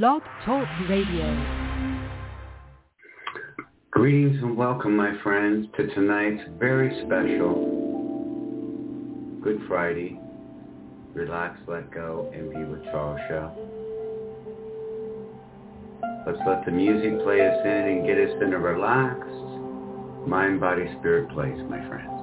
Blog Talk Radio. Greetings and welcome, my friends, to tonight's very special Good Friday, Relax, Let Go, and Be with Charles show. Let's let the music play us in and get us in a relaxed mind, body, spirit place, my friends.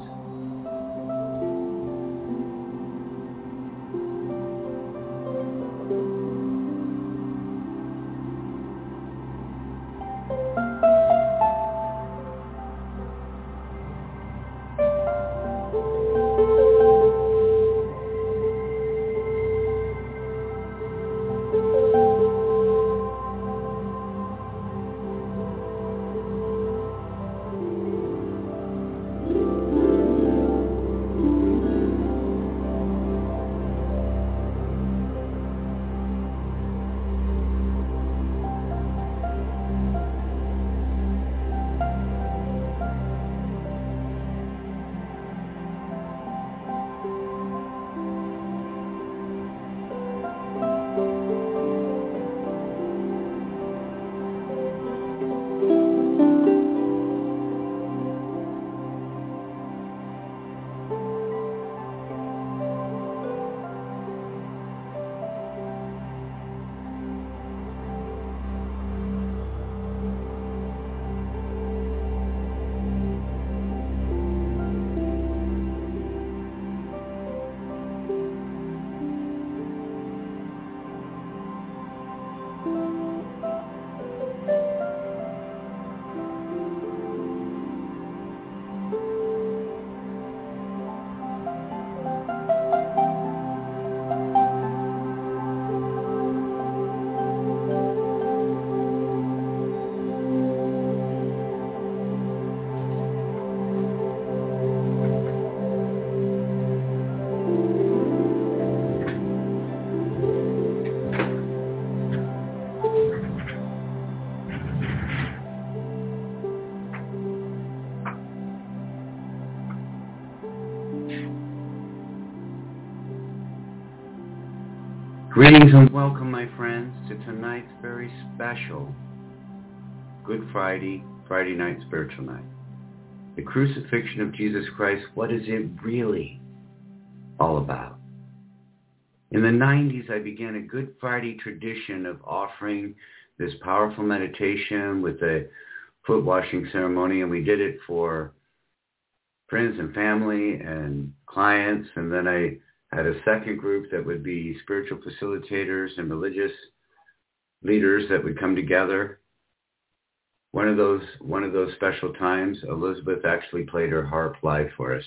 Greetings and welcome, my friends, to tonight's very special Good Friday, Friday night spiritual night. The crucifixion of Jesus Christ, what is it really all about? In the 90s, I began a Good Friday tradition of offering this powerful meditation with a foot washing ceremony, and we did it for friends and family and clients, and then I had a second group that would be spiritual facilitators and religious leaders that would come together. One of those one of those special times, Elissabeth actually played her harp live for us.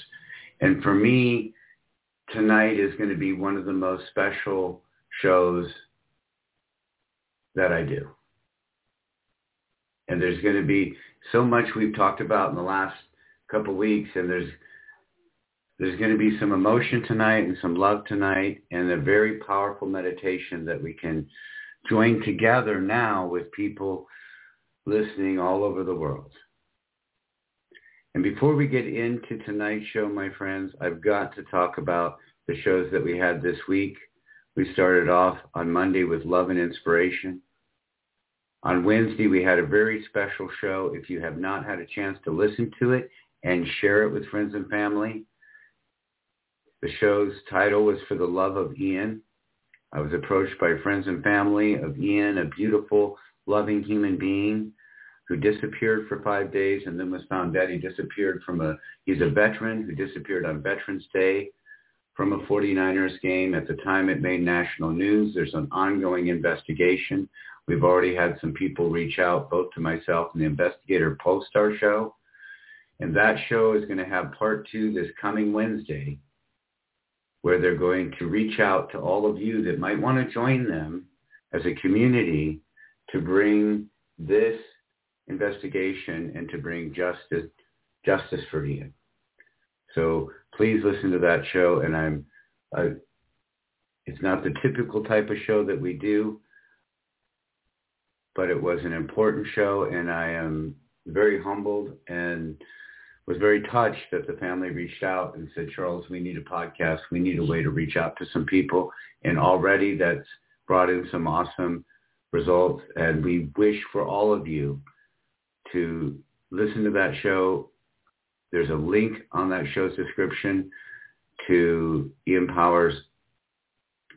And for me, tonight is going to be one of the most special shows that I do. And there's going to be so much we've talked about in the last couple weeks, and there's there's going to be some emotion tonight and some love tonight and a very powerful meditation that we can join together now with people listening all over the world. And before we get into tonight's show, my friends, I've got to talk about the shows that we had this week. We started off on Monday with Love and Inspiration. On Wednesday, we had a very special show. If you have not had a chance to listen to it and share it with friends and family, the show's title was For the Love of Ian. I was approached by friends and family of Ian, a beautiful, loving human being who disappeared for five days and then was found dead. He disappeared from a, he's a veteran who disappeared on Veterans Day from a 49ers game. At the time it made national news. There's an ongoing investigation. We've already had some people reach out both to myself and the investigator post our show. And that show is going to have part two this coming Wednesday where they're going to reach out to all of you that might want to join them as a community to bring this investigation and to bring justice justice for Ian. So please listen to that show. And I'm, uh, it's not the typical type of show that we do, but it was an important show, and I am very humbled and was very touched that the family reached out and said, Charles, we need a podcast. We need a way to reach out to some people. And already that's brought in some awesome results. And we wish for all of you to listen to that show. There's a link on that show's description to Ian Powers'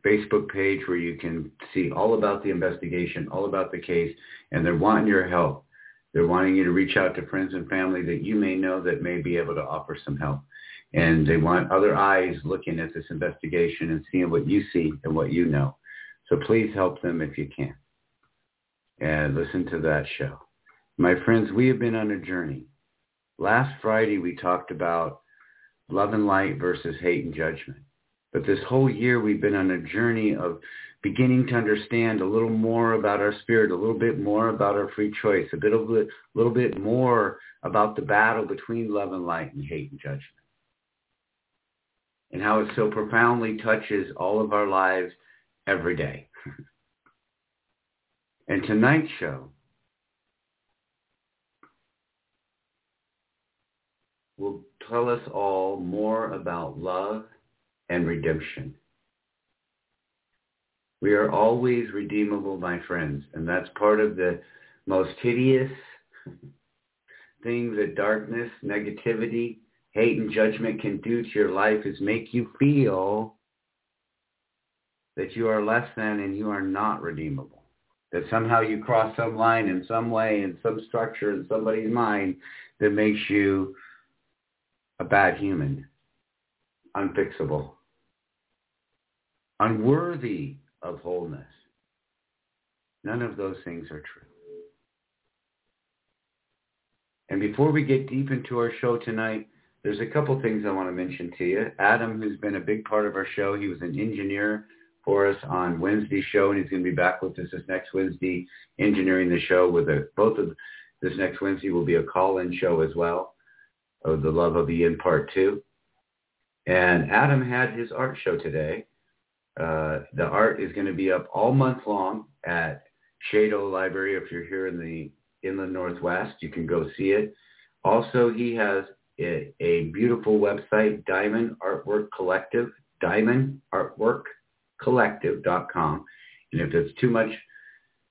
Facebook page where you can see all about the investigation, all about the case, and they're wanting your help. They're wanting you to reach out to friends and family that you may know that may be able to offer some help. And they want other eyes looking at this investigation and seeing what you see and what you know. So please help them if you can. And listen to that show. My friends, we have been on a journey. Last Friday, we talked about love and light versus hate and judgment. But this whole year, we've been on a journey of beginning to understand a little more about our spirit, a little bit more about our free choice, a bit of a little bit more about the battle between love and light and hate and judgment. And how it so profoundly touches all of our lives every day. and tonight's show will tell us all more about love and redemption. We are always redeemable, my friends, and that's part of the most hideous thing that darkness, negativity, hate, and judgment can do to your life is make you feel that you are less than and you are not redeemable. That somehow you cross some line in some way, in some structure, in somebody's mind that makes you a bad human, unfixable, unworthy of wholeness. None of those things are true. And before we get deep into our show tonight, there's a couple things I want to mention to you. Adam, who's been a big part of our show, he was an engineer for us on Wednesday's show, and he's going to be back with us this next Wednesday, engineering the show with a, both of this next Wednesday will be a call-in show as well of the Love of Ian Part 2. And Adam had his art show today. Uh, the art is going to be up all month long at Shadle Library. If you're here in the inland Northwest, you can go see it. Also, he has a, a beautiful website, Diamond Artwork Collective, diamondartworkcollective.com. And if it's too much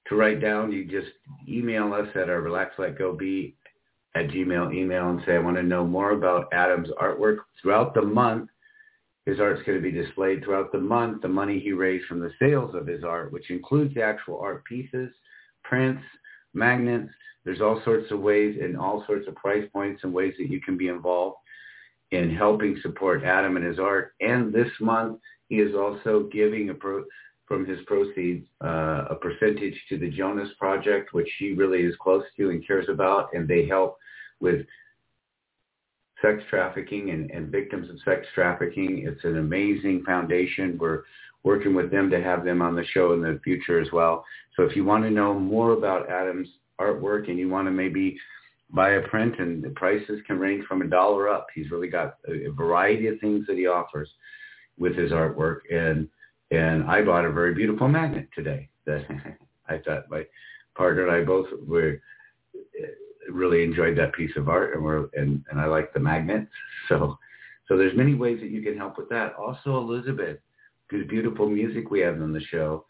to write down, you just email us at our Relax Let Go Be at Gmail email and say, I want to know more about Adam's artwork. Throughout the month, his art's going to be displayed throughout the month. The money he raised from the sales of his art, which includes the actual art pieces, prints, magnets. There's all sorts of ways and all sorts of price points and ways that you can be involved in helping support Adam and his art. And this month, he is also giving a pro- from his proceeds uh, a percentage to the Jonas Project, which he really is close to and cares about, and they help with sex trafficking and, and victims of sex trafficking. It's an amazing foundation. We're working with them to have them on the show in the future as well. So if you want to know more about Adam's artwork and you want to maybe buy a print and the prices can range from a dollar up. He's really got a, a variety of things that he offers with his artwork. And, and I bought a very beautiful magnet today that I thought my partner and I both were really enjoyed that piece of art and we're and, and I like the magnets. So so there's many ways that you can help with that. Also Elissabeth, whose beautiful music we have on the show,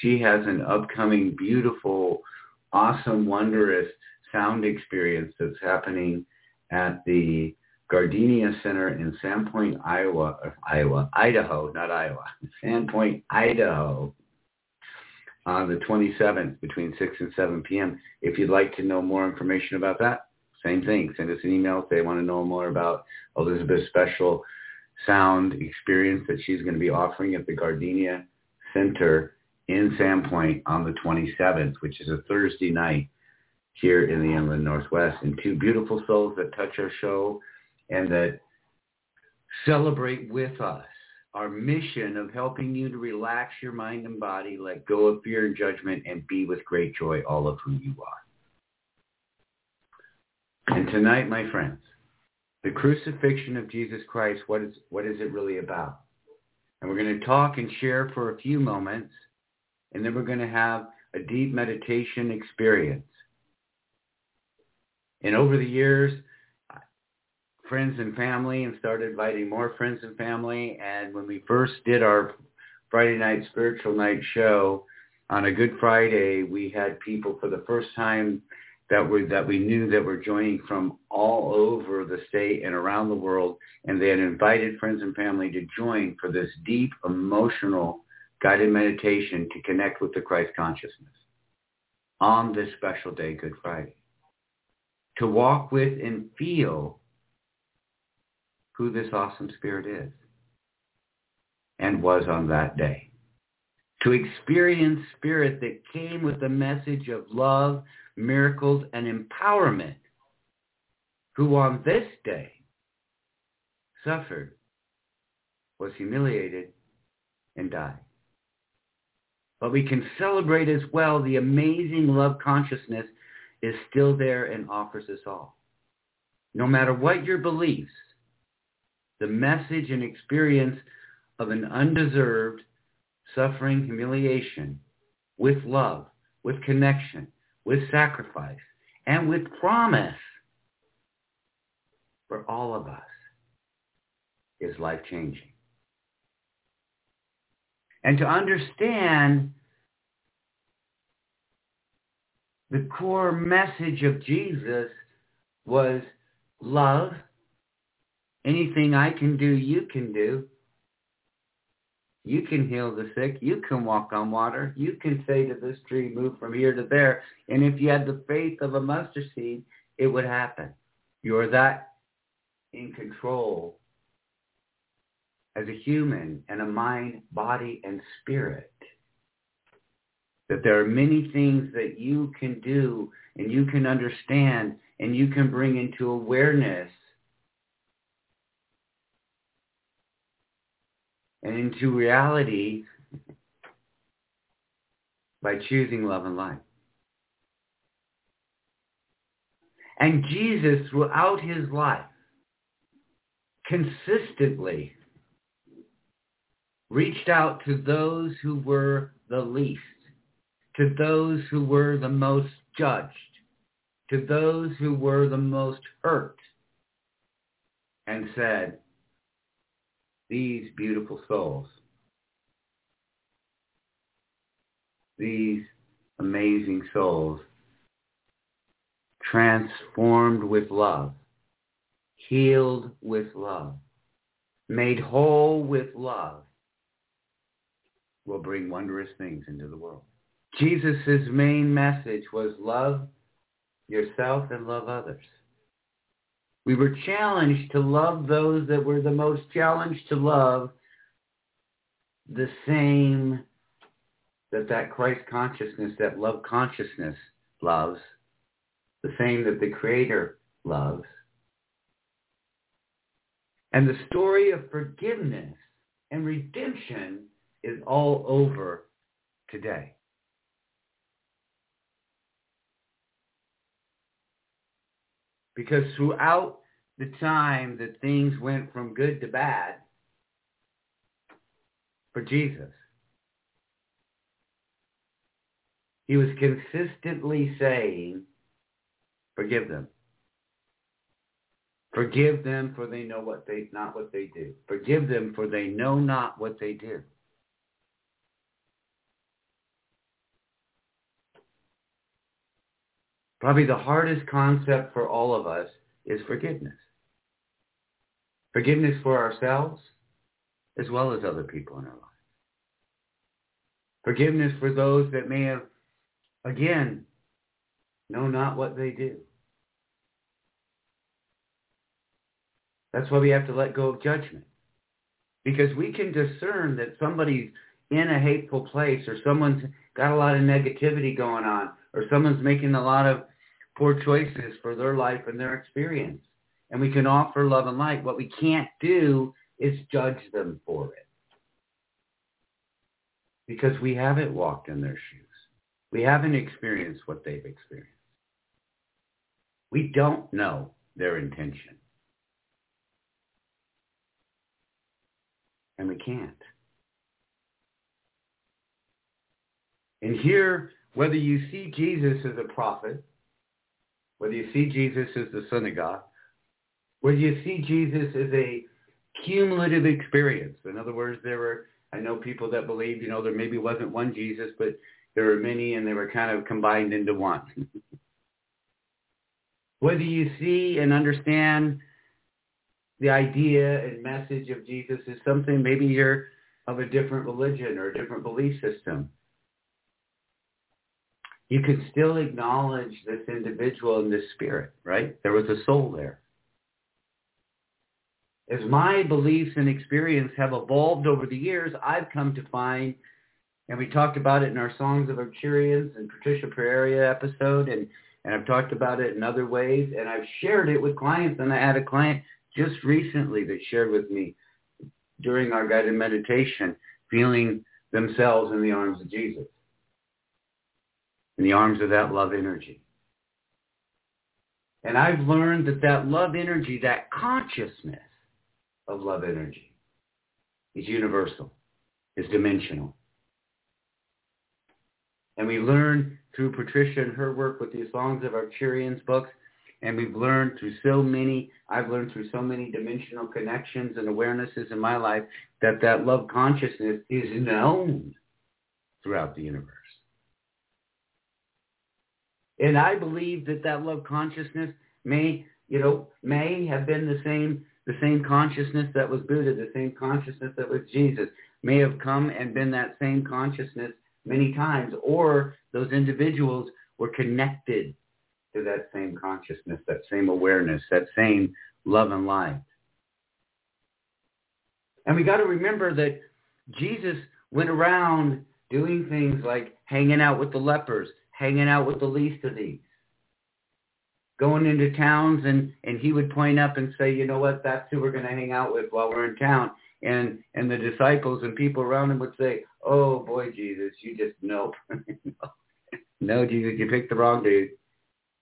she has an upcoming beautiful, awesome, wondrous sound experience that's happening at the Gardenia Center in Sandpoint, Iowa, Iowa, Idaho, not Iowa, Sandpoint, Idaho, on the 27th between 6 and 7 p.m. If you'd like to know more information about that, same thing. Send us an email if they want to know more about Elissabeth's special sound experience that she's going to be offering at the Gardenia Center in Sandpoint on the 27th, which is a Thursday night here in the inland Northwest. And two beautiful souls that touch our show and that celebrate with us our mission of helping you to relax your mind and body, let go of fear and judgment, and be with great joy all of who you are. And tonight, my friends, the crucifixion of Jesus Christ, what is, what is it really about? And we're going to talk and share for a few moments, and then we're going to have a deep meditation experience. And over the years, friends and family and started inviting more friends and family. And when we first did our Friday night spiritual night show, on a Good Friday, we had people for the first time that were that we knew that were joining from all over the state and around the world, and they had invited friends and family to join for this deep emotional guided meditation to connect with the Christ consciousness on this special day, Good Friday. To walk with and feel who this awesome spirit is and was on that day. To experience spirit that came with a message of love, miracles, and empowerment, who on this day suffered, was humiliated, and died. But we can celebrate as well the amazing love consciousness is still there and offers us all. No matter what your beliefs, the message and experience of an undeserved suffering, humiliation with love, with connection, with sacrifice, and with promise for all of us is life-changing. And to understand the core message of Jesus was love. Anything I can do, you can do. You can heal the sick. You can walk on water. You can say to this tree, move from here to there. And if you had the faith of a mustard seed, it would happen. You're that in control as a human and a mind, body, and spirit. That there are many things that you can do and you can understand and you can bring into awareness and into reality by choosing love and light. And Jesus, throughout his life, consistently reached out to those who were the least, to those who were the most judged, to those who were the most hurt, and said, these beautiful souls, these amazing souls, transformed with love, healed with love, made whole with love, will bring wondrous things into the world. Jesus' main message was love yourself and love others. We were challenged to love those that were the most challenged to love the same that that Christ consciousness, that love consciousness loves, the same that the Creator loves. And the story of forgiveness and redemption is all over today. Because throughout the time that things went from good to bad for Jesus, he was consistently saying, forgive them. Forgive them for they know what they not what they do. Forgive them for they know not what they do. Probably the hardest concept for all of us is forgiveness. Forgiveness for ourselves as well as other people in our lives. Forgiveness for those that may have, again, know not what they do. That's why we have to let go of judgment. Because we can discern that somebody's in a hateful place or someone's got a lot of negativity going on or someone's making a lot of poor choices for their life and their experience. And we can offer love and light. What we can't do is judge them for it. Because we haven't walked in their shoes. We haven't experienced what they've experienced. We don't know their intention. And we can't. And here, whether you see Jesus as a prophet, whether you see Jesus as the God, whether you see Jesus as a cumulative experience. In other words, there were, I know people that believe, you know, there maybe wasn't one Jesus, but there were many and they were kind of combined into one. Whether you see and understand the idea and message of Jesus is something maybe you're of a different religion or a different belief system. You can still acknowledge this individual in this spirit, right? There was a soul there. As my beliefs and experience have evolved over the years, I've come to find, and we talked about it in our Songs of Arcturians and Patricia Pereira episode, and, and I've talked about it in other ways, and I've shared it with clients, and I had a client just recently that shared with me during our guided meditation, feeling themselves in the arms of Jesus, in the arms of that love energy. And I've learned that that love energy, that consciousness of love energy is universal, is dimensional. And we learn through Patricia and her work with the Songs of Arcturians books and we've learned through so many, I've learned through so many dimensional connections and awarenesses in my life that that love consciousness is known throughout the universe. And I believe that that love consciousness may, you know, may have been the same, the same consciousness that was Buddha, the same consciousness that was Jesus, may have come and been that same consciousness many times, or those individuals were connected to that same consciousness, that same awareness, that same love and light. And we got to remember that Jesus went around doing things like hanging out with the lepers, hanging out with the least of these, going into towns and, and he would point up and say, you know what, that's who we're going to hang out with while we're in town. And, and the disciples and people around him would say, oh boy, Jesus, you just, nope. no, Jesus, you picked the wrong dude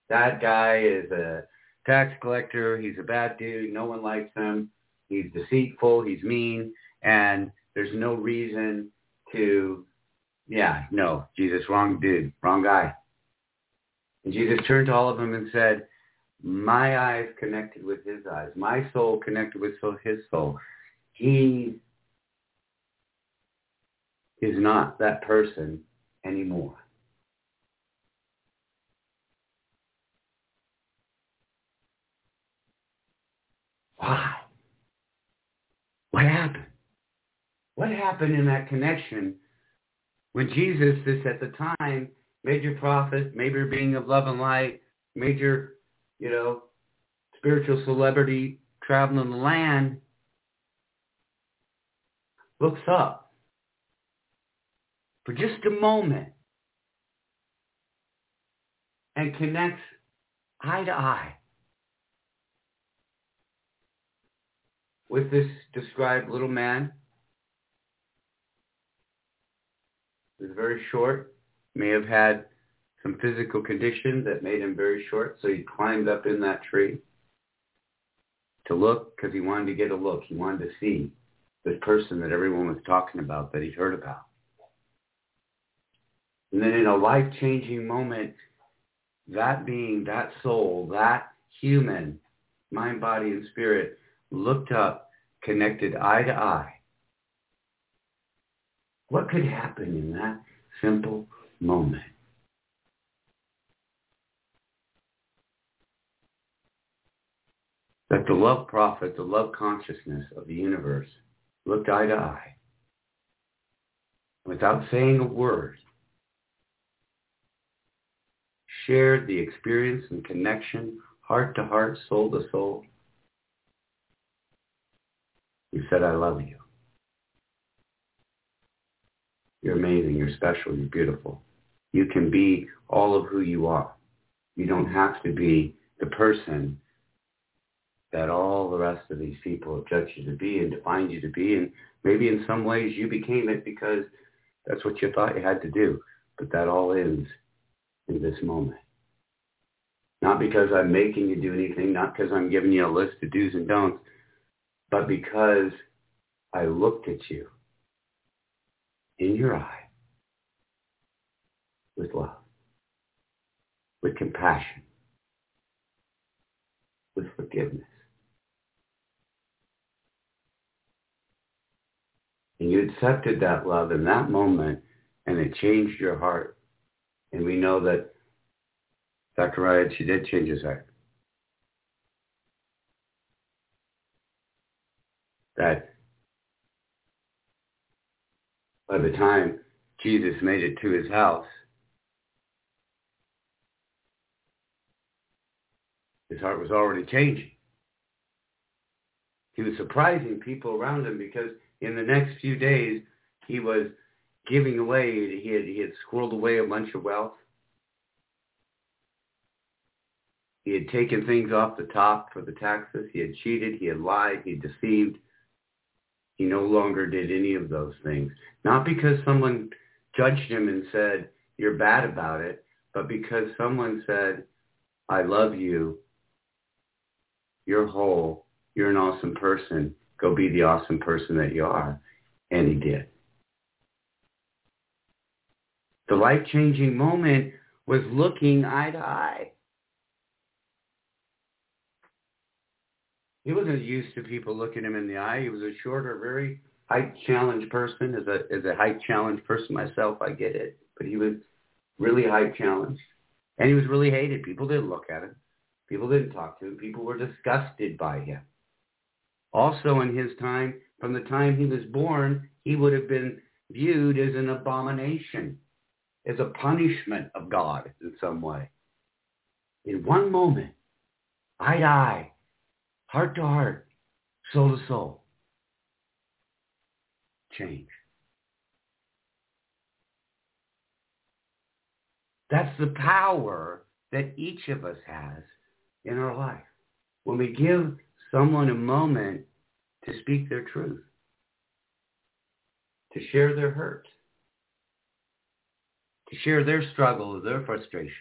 that guy is a tax collector. He's a bad dude. No one likes him. He's deceitful. He's mean. And there's no reason to, yeah, no, Jesus, wrong dude, wrong guy. And Jesus turned to all of them and said, my eyes connected with his eyes. My soul connected with his soul. He is not that person anymore. Why? What happened? What happened in that connection when Jesus, this at the time, major prophet, major being of love and light, major, you know, spiritual celebrity traveling the land, looks up for just a moment and connects eye to eye with this described little man. Was very short, may have had some physical condition that made him very short, so he climbed up in that tree to look because he wanted to get a look. He wanted to see this person that everyone was talking about, that he'd heard about. And then in a life-changing moment, that being, that soul, that human, mind, body, and spirit, looked up connected eye to eye. What could happen in that simple moment? That the love prophet, the love consciousness of the universe looked eye to eye without saying a word, shared the experience and connection, heart to heart, soul to soul, He said, I love you. You're amazing. You're special. You're beautiful. You can be all of who you are. You don't have to be the person that all the rest of these people have judged you to be and defined you to be. And maybe in some ways you became it because that's what you thought you had to do. But that all ends in this moment. Not because I'm making you do anything, not because I'm giving you a list of do's and don'ts, but because I looked at you in your eye with love, with compassion, with forgiveness. And you accepted that love in that moment and it changed your heart And we know that Zechariah, she did change his heart. That by the time Jesus made it to his house, his heart was already changing. He was surprising people around him because in the next few days he was giving away, he had, he had squirreled away a bunch of wealth. He had taken things off the top for the taxes. He had cheated. He had lied. He had deceived. He no longer did any of those things. Not because someone judged him and said, you're bad about it, but because someone said, I love you. You're whole. You're an awesome person. Go be the awesome person that you are. And he did. The life-changing moment was looking eye to eye. He wasn't used to people looking him in the eye. He was a shorter, very height challenged person. As a as a height challenged person myself, I get it. But he was really height challenged. And he was really hated. People didn't look at him. People didn't talk to him. People were disgusted by him. Also in his time, from the time he was born, he would have been viewed as an abomination, as a punishment of God in some way. In one moment, eye to eye, heart to heart, soul to soul, change. That's the power that each of us has in our life. When we give someone a moment to speak their truth, to share their hurt, to share their struggle, their frustration.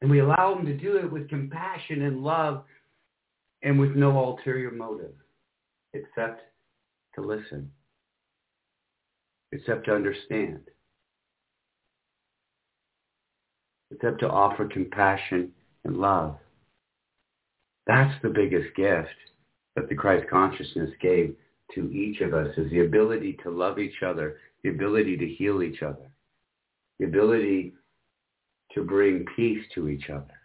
And we allow them to do it with compassion and love and with no ulterior motive except to listen, except to understand, except to offer compassion and love. That's the biggest gift that the Christ consciousness gave to each of us is the ability to love each other, the ability to heal each other, the ability to bring peace to each other.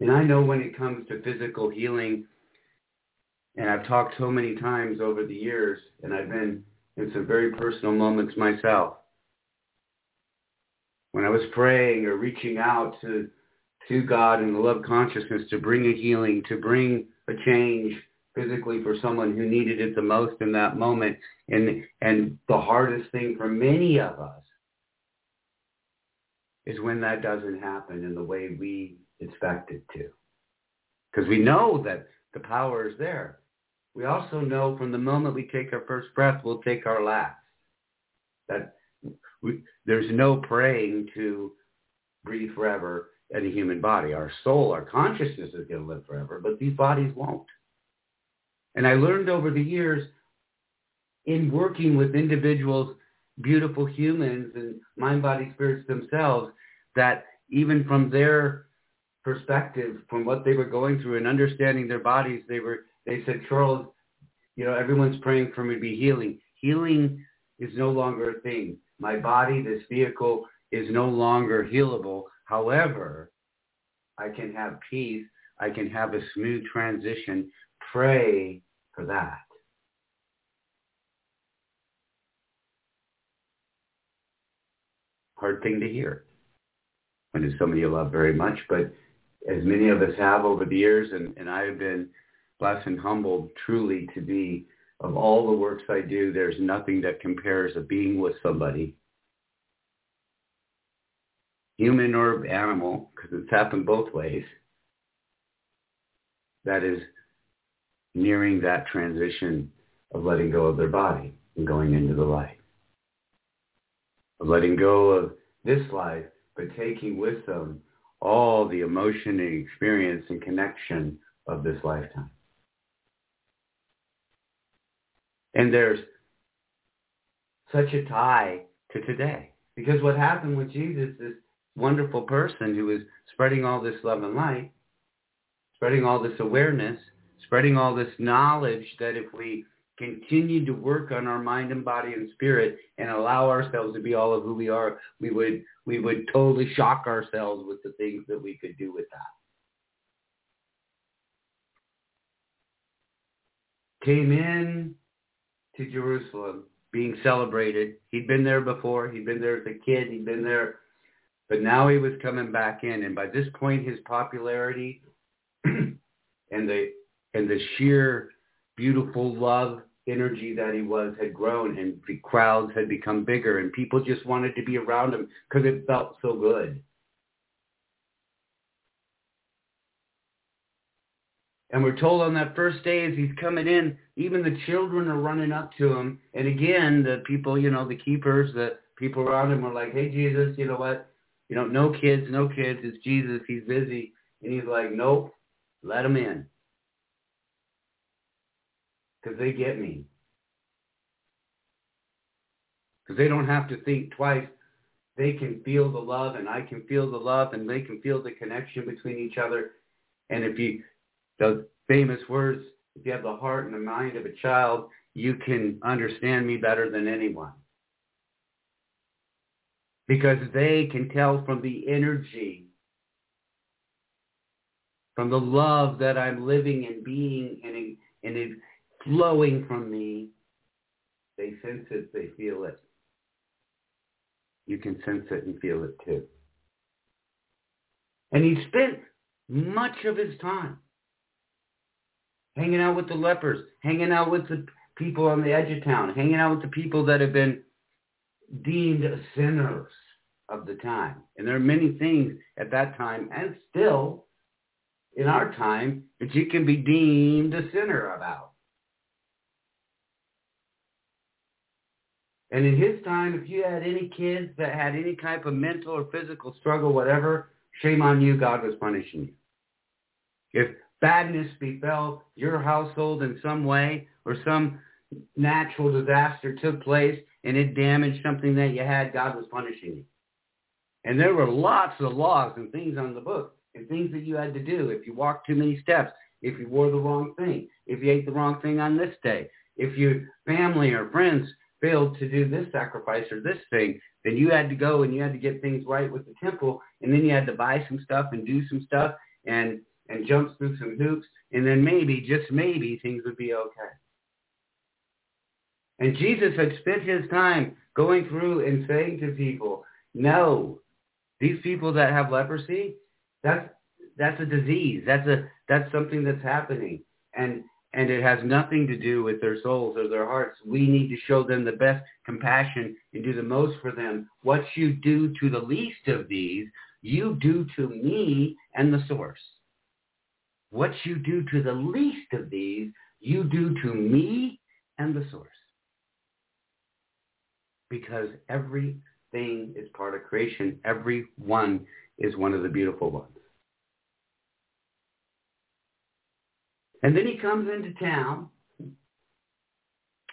And I know when it comes to physical healing, and I've talked so many times over the years, and I've been in some very personal moments myself, when I was praying or reaching out to to God and the love consciousness to bring a healing, to bring a change physically for someone who needed it the most in that moment. And and the hardest thing for many of us is when that doesn't happen in the way we expect it to. Because we know that the power is there. We also know from the moment we take our first breath, we'll take our last. That we, there's no praying to breathe forever in a human body. Our soul, our consciousness is going to live forever, but these bodies won't. And I learned over the years in working with individuals, beautiful humans and mind, body, spirits themselves, that even from their perspective, from what they were going through and understanding their bodies, they were, they said, Charles, you know, everyone's praying for me to be healing. Healing is no longer a thing. My body, this vehicle, is no longer healable. However, I can have peace. I can have a smooth transition. Pray for that. Hard thing to hear when it's somebody you love very much, but as many of us have over the years, and, and I have been blessed and humbled truly to be of all the works I do, there's nothing that compares a being with somebody, human or animal, because it's happened both ways, that is nearing that transition of letting go of their body and going into the light. Of letting go of this life, but taking with them all the emotion and experience and connection of this lifetime. And there's such a tie to today. Because what happened with Jesus, this wonderful person who was spreading all this love and light, spreading all this awareness, spreading all this knowledge that if we continue to work on our mind and body and spirit and allow ourselves to be all of who we are, we would we would totally shock ourselves with the things that we could do with that. Came in to Jerusalem being celebrated. He'd been there before. He'd been there as a kid. He'd been there. But now he was coming back in. And by this point, his popularity and the and the sheer beautiful love energy that he was had grown and the crowds had become bigger and people just wanted to be around him because it felt so good. And we're told on that first day as he's coming in, even the children are running up to him. And again, the people, you know, the keepers, the people around him were like, hey, Jesus, you know what? You know, no kids, no kids. It's Jesus. He's busy. And he's like, nope, let him in because they get me. Because they don't have to think twice. They can feel the love and I can feel the love and they can feel the connection between each other. And if you, those famous words, if you have the heart and the mind of a child, you can understand me better than anyone. Because they can tell from the energy, from the love that I'm living and being and, in and flowing from me. They sense it, they feel it. You can sense it and feel it too. And he spent much of his time hanging out with the lepers, hanging out with the people on the edge of town, hanging out with the people that have been deemed sinners of the time. And there are many things at that time and still in our time that you can be deemed a sinner about. And in his time, if you had any kids that had any type of mental or physical struggle, whatever, shame on you, God was punishing you. If badness befell your household in some way or some natural disaster took place and it damaged something that you had, God was punishing you. And there were lots of laws and things on the book and things that you had to do if you walked too many steps, if you wore the wrong thing, if you ate the wrong thing on this day, if your family or friends failed to do this sacrifice or this thing, then you had to go and you had to get things right with the temple, and then you had to buy some stuff and do some stuff and and jump through some hoops, and then maybe, just maybe, things would be okay. And Jesus had spent his time going through and saying to people, no, these people that have leprosy, that's that's a disease. That's a that's something that's happening. And and it has nothing to do with their souls or their hearts. We need to show them the best compassion and do the most for them. What you do to the least of these, you do to me and the source. What you do to the least of these, you do to me and the source. Because everything is part of creation. Every one is one of the beautiful ones. And then he comes into town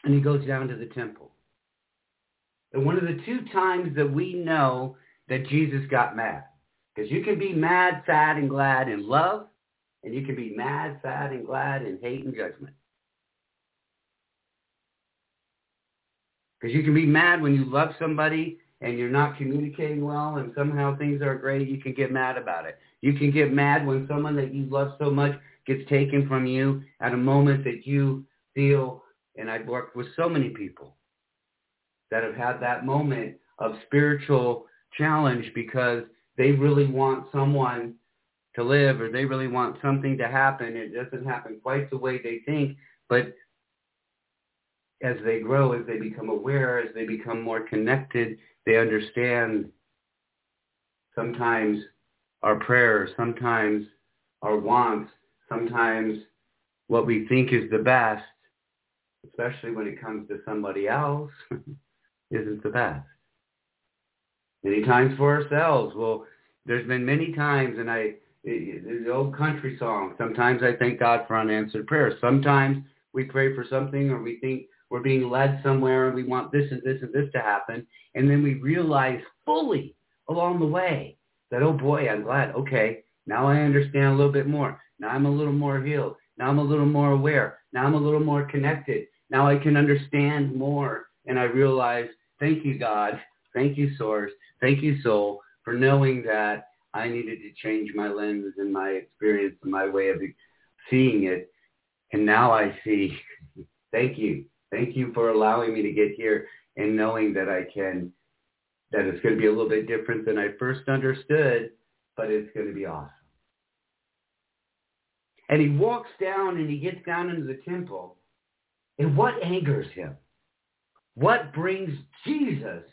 and he goes down to the temple. And one of the two times that we know that Jesus got mad. Because you can be mad, sad, and glad in love, and you can be mad, sad, and glad in hate and judgment. Because you can be mad when you love somebody and you're not communicating well and somehow things are great, you can get mad about it. You can get mad when someone that you love so much gets taken from you at a moment that you feel, and I've worked with so many people that have had that moment of spiritual challenge because they really want someone to live or they really want something to happen. It doesn't happen quite the way they think, but as they grow, as they become aware, as they become more connected, they understand sometimes our prayers, sometimes our wants, sometimes what we think is the best, especially when it comes to somebody else, isn't the best. Many times for ourselves. Well, there's been many times, and I, the old country song, sometimes I thank God for unanswered prayers. Sometimes we pray for something or we think we're being led somewhere and we want this and this and this to happen. And then we realize fully along the way that, oh boy, I'm glad. Okay, now I understand a little bit more. Now I'm a little more healed. Now I'm a little more aware. Now I'm a little more connected. Now I can understand more. And I realize, thank you, God. Thank you, Source. Thank you, Soul, for knowing that I needed to change my lens and my experience and my way of seeing it. And now I see, thank you. Thank you for allowing me to get here and knowing that I can, that it's going to be a little bit different than I first understood, but it's going to be awesome. And he walks down and he gets down into the temple. And what angers him? What brings Jesus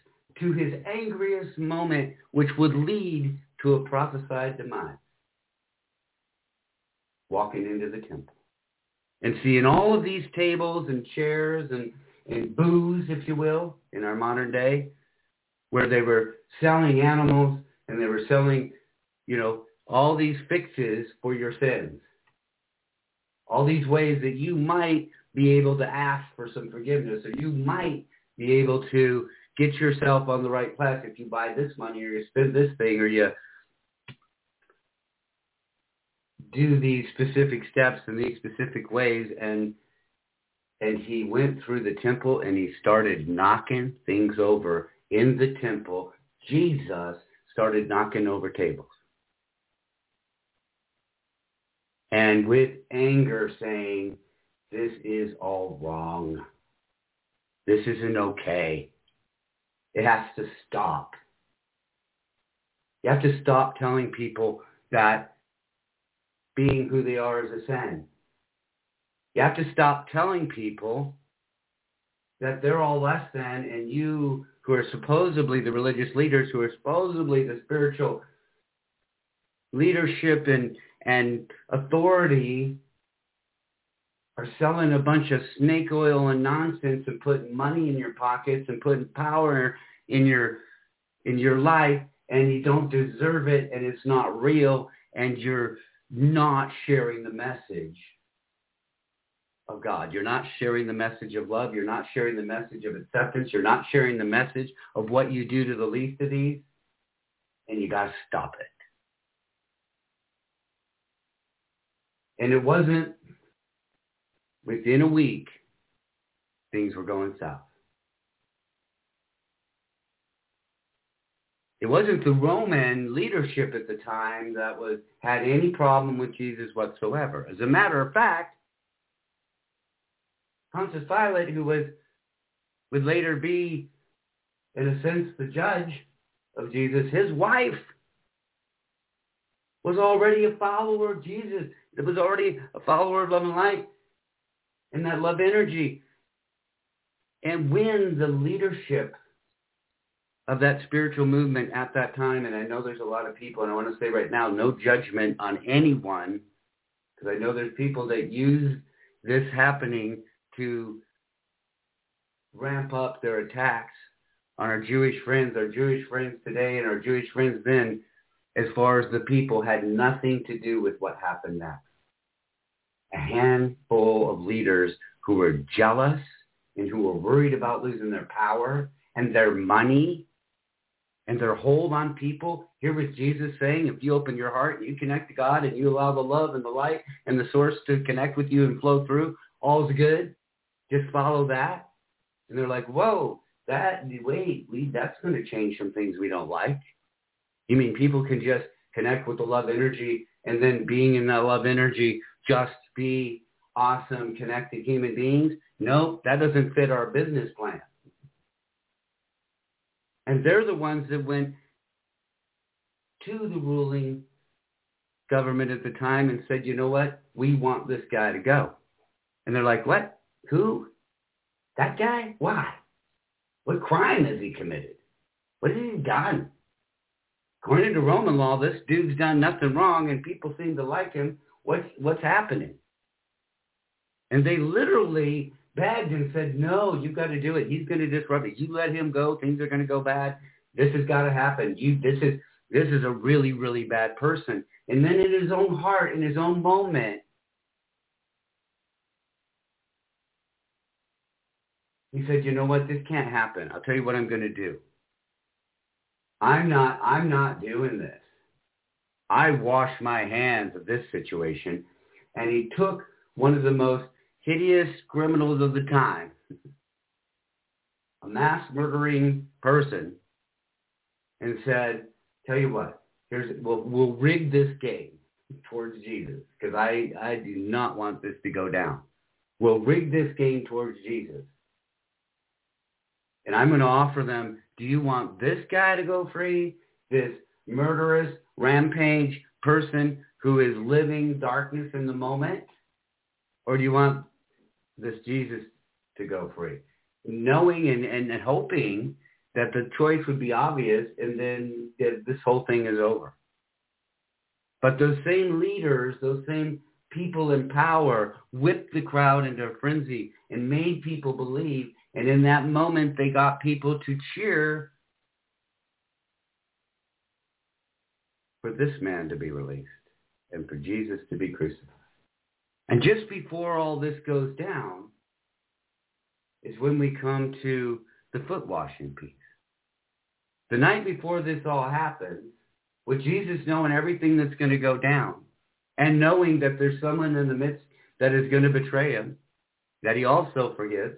to his angriest moment, which would lead to a prophesied demise? Walking into the temple and seeing all of these tables and chairs and, and booths, if you will, in our modern day, where they were selling animals and they were selling, you know, all these fixes for your sins. All these ways that you might be able to ask for some forgiveness or you might be able to get yourself on the right path if you buy this money or you spend this thing or you do these specific steps in these specific ways. And and he went through the temple and he started knocking things over in the temple. Jesus started knocking over tables and with anger saying this is all wrong. This isn't okay. It has to stop. You have to stop telling people that being who they are is a sin. You have to stop telling people that they're all less than and you who are supposedly the religious leaders, who are supposedly the spiritual leadership and, and authority are selling a bunch of snake oil and nonsense and putting money in your pockets and putting power in your in your life and you don't deserve it and it's not real and you're not sharing the message of God. You're not sharing the message of love. You're not sharing the message of acceptance. You're not sharing the message of what you do to the least of these. And you got to stop it. And it wasn't within a week, things were going south. It wasn't the Roman leadership at the time that was had any problem with Jesus whatsoever. As a matter of fact, Pontius Pilate, who was would later be, in a sense, the judge of Jesus, his wife was already a follower of Jesus. It was already a follower of love and light and that love energy. And when the leadership of that spiritual movement at that time, and I know there's a lot of people, and I want to say right now, no judgment on anyone, because I know there's people that use this happening to ramp up their attacks on our Jewish friends, our Jewish friends today and our Jewish friends then, as far as the people had nothing to do with what happened next. A handful of leaders who were jealous and who were worried about losing their power and their money and their hold on people. Here was Jesus saying, if you open your heart and you connect to God and you allow the love and the light and the source to connect with you and flow through, all's good. Just follow that. And they're like, whoa, that, wait, we, that's going to change some things we don't like. You mean people can just connect with the love energy and then being in that love energy just be awesome, connected human beings? No, that doesn't fit our business plan. And they're the ones that went to the ruling government at the time and said, you know what? We want this guy to go. And they're like, what? Who? That guy? Why? What crime has he committed? What has he done? According to Roman law, this dude's done nothing wrong and people seem to like him. What's, what's happening? And they literally begged and said, no, you've got to do it. He's going to disrupt it. You let him go. Things are going to go bad. This has got to happen. You, this is, this is a really, really bad person. And then in his own heart, in his own moment, he said, you know what? This can't happen. I'll tell you what I'm going to do. I'm not, I'm not doing this. I wash my hands of this situation. And he took one of the most hideous criminals of the time, a mass murdering person, and said, tell you what, here's we'll, we'll rig this game towards Jesus because I, I do not want this to go down. We'll rig this game towards Jesus. And I'm going to offer them, do you want this guy to go free? This murderous, rampage person who is living darkness in the moment? Or do you want this Jesus to go free? Knowing and, and hoping that the choice would be obvious and then this whole thing is over. But those same leaders, those same people in power whipped the crowd into a frenzy and made people believe. And in that moment, they got people to cheer for this man to be released and for Jesus to be crucified. And just before all this goes down is when we come to the foot washing piece. The night before this all happens, with Jesus knowing everything that's going to go down and knowing that there's someone in the midst that is going to betray him, that he also forgives,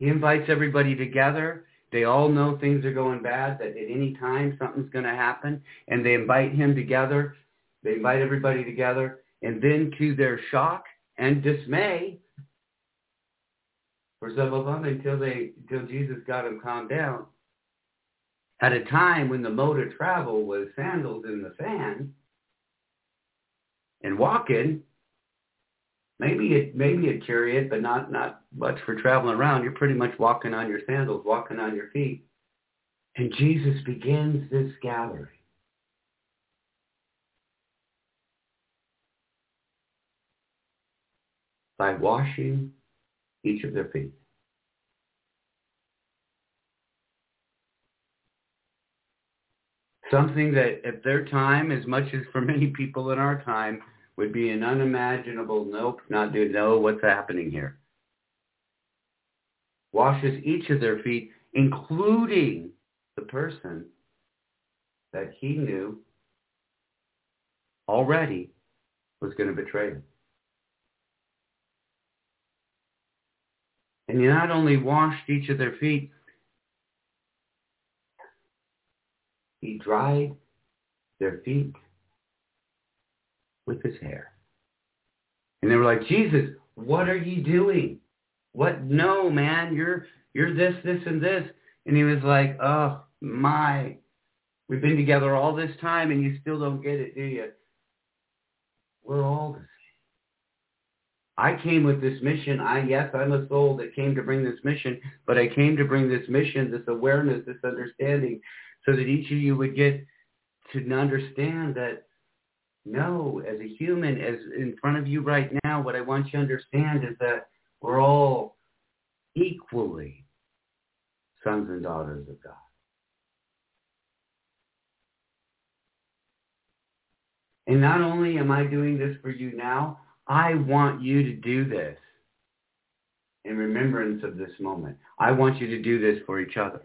he invites everybody together. They all know things are going bad, that at any time something's going to happen, and they invite him together. They invite everybody together, and then to their shock and dismay, for some of them, until they until Jesus got them calmed down, at a time when the mode of travel was sandals in the sand and walking, maybe it maybe a chariot, but not not much for traveling around. You're pretty much walking on your sandals, walking on your feet. And Jesus begins this gathering. By washing each of their feet. something that at their time, as much as for many people in our time, would be an unimaginable, nope, not do, know what's happening here. Washes each of their feet, including the person that he knew already was going to betray him. And he not only washed each of their feet, He dried their feet with his hair. And they were like, Jesus, what are you doing? What? No, man, you're you're this, this, and this. And he was like, oh my, we've been together all this time and you still don't get it, do you? We're all the same. I came with this mission. I yes, I'm a soul that came to bring this mission, but I came to bring this mission, this awareness, this understanding so that each of you would get to understand that no, as a human, as in front of you right now, what I want you to understand is that we're all equally sons and daughters of God. And not only am I doing this for you now, I want you to do this in remembrance of this moment. I want you to do this for each other.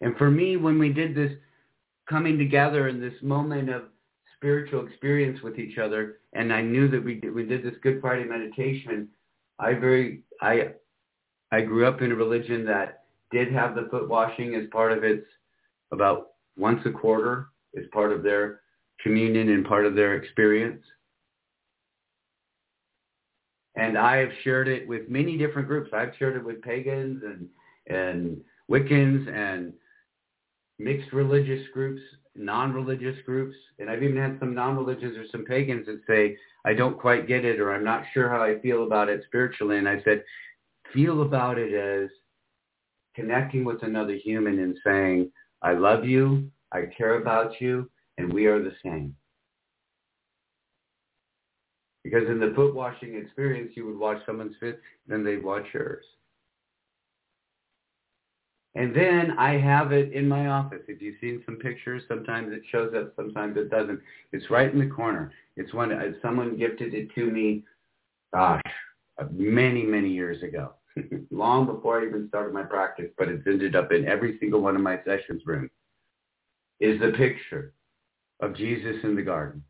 And for me, when we did this coming together in this moment of spiritual experience with each other, and I knew that we did, we did this Good Friday meditation, I very I I grew up in a religion that did have the foot washing as part of its about once a quarter as part of their communion and part of their experience. And I have shared it with many different groups. I've shared it with pagans and and Wiccans and mixed religious groups, non-religious groups, and I've even had some non-religious or some pagans that say, I don't quite get it or I'm not sure how I feel about it spiritually. And I said, feel about it as connecting with another human and saying, I love you, I care about you, and we are the same. Because in the foot washing experience, you would wash someone's feet, then they'd wash yours. And then I have it in my office. If you've seen some pictures, sometimes it shows up, sometimes it doesn't. It's right in the corner. It's one uh, someone gifted it to me, gosh, uh, many, many years ago, long before I even started my practice, but it's ended up in every single one of my sessions rooms, is the picture of Jesus in the garden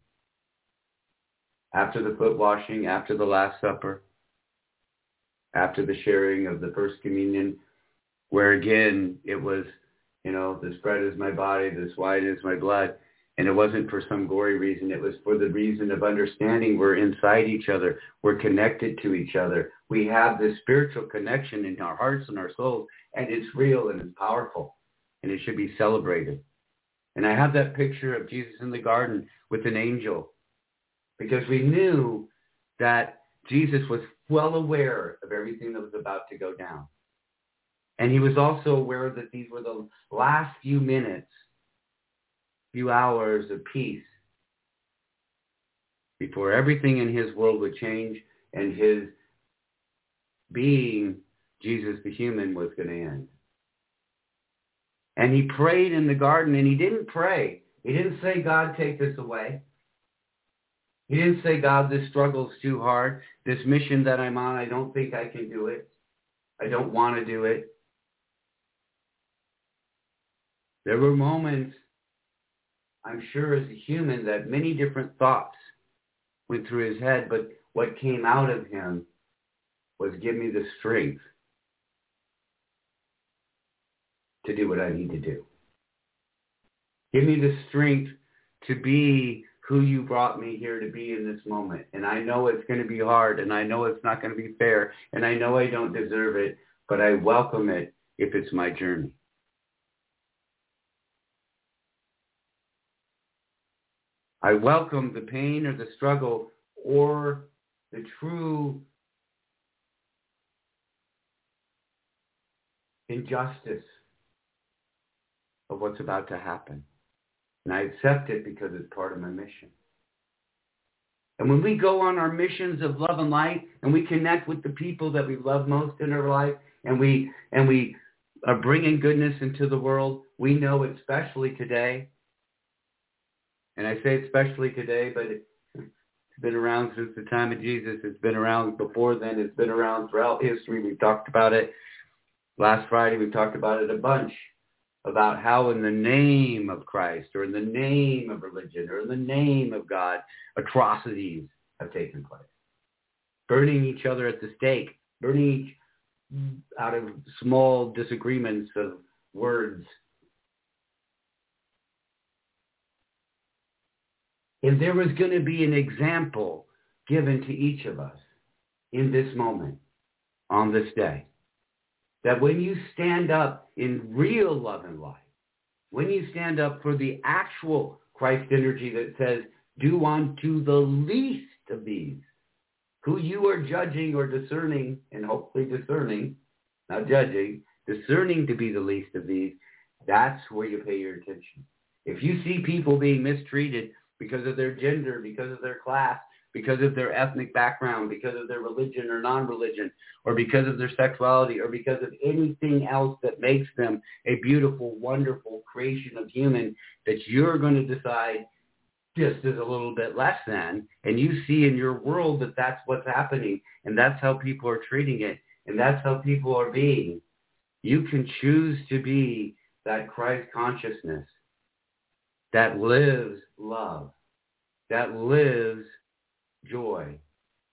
after the foot washing, after the Last Supper, after the sharing of the First Communion, where again it was, you know, this bread is my body, this wine is my blood. And it wasn't for some gory reason. It was for the reason of understanding we're inside each other. We're connected to each other. We have this spiritual connection in our hearts and our souls, and it's real and it's powerful, and it should be celebrated. And I have that picture of Jesus in the garden with an angel because we knew that Jesus was well aware of everything that was about to go down. And he was also aware that these were the last few minutes, few hours of peace before everything in his world would change and his being, Jesus the human, was going to end. And he prayed in the garden, and he didn't pray. He didn't say, God, take this away. He didn't say, God, this struggle's too hard. This mission that I'm on, I don't think I can do it. I don't want to do it. There were moments, I'm sure as a human, that many different thoughts went through his head, but what came out of him was give me the strength to do what I need to do. Give me the strength to be who you brought me here to be in this moment. And I know it's going to be hard and I know it's not going to be fair and I know I don't deserve it, but I welcome it if it's my journey. I welcome the pain or the struggle or the true injustice of what's about to happen. And I accept it because it's part of my mission. And when we go on our missions of love and light and we connect with the people that we love most in our life and we, and we are bringing goodness into the world, we know especially today, and I say especially today, but it's been around since the time of Jesus. It's been around before then. It's been around throughout history. We've talked about it. Last Friday we talked about it a bunch about how in the name of Christ or in the name of religion or in the name of God, atrocities have taken place. Burning each other at the stake, burning each out of small disagreements of words. And there was going to be an example given to each of us in this moment, on this day that when you stand up in real love and light, when you stand up for the actual Christ energy that says, do unto the least of these, who you are judging or discerning, and hopefully discerning, not judging, discerning to be the least of these, that's where you pay your attention. If you see people being mistreated because of their gender, because of their class, because of their ethnic background, because of their religion or non-religion, or because of their sexuality, or because of anything else that makes them a beautiful, wonderful creation of human that you're going to decide just is a little bit less than, and you see in your world that that's what's happening, and that's how people are treating it, and that's how people are being. You can choose to be that Christ consciousness that lives love, that lives joy,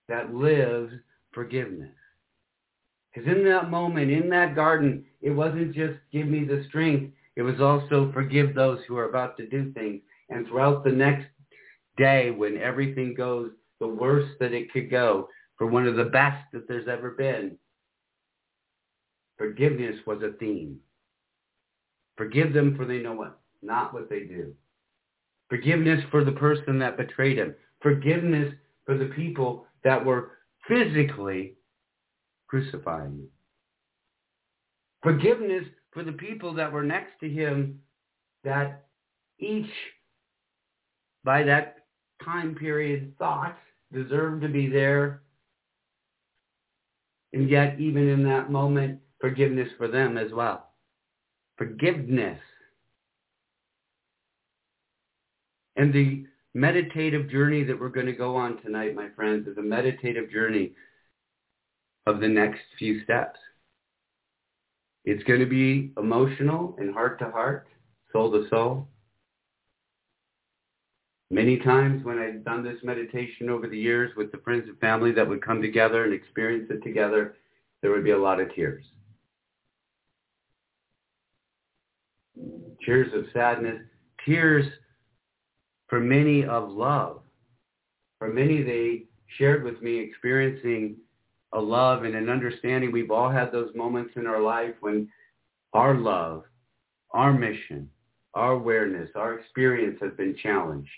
that lives forgiveness. Because in that moment, in that garden, it wasn't just give me the strength. It was also forgive those who are about to do things. And throughout the next day, when everything goes the worst that it could go, for one of the best that there's ever been, forgiveness was a theme. Forgive them for they know what, not what they do. Forgiveness for the person that betrayed him. Forgiveness for the people that were physically crucifying him. Forgiveness for the people that were next to him that each, by that time period, thought deserved to be there. And yet, even in that moment, forgiveness for them as well. Forgiveness. And the meditative journey that we're going to go on tonight, my friends, is a meditative journey of the next few steps. It's going to be emotional and heart to heart, soul to soul. Many times when I've done this meditation over the years with the friends and family that would come together and experience it together, there would be a lot of tears. Tears of sadness, tears for many of love. For many, they shared with me experiencing a love and an understanding. We've all had those moments in our life when our love, our mission, our awareness, our experience has been challenged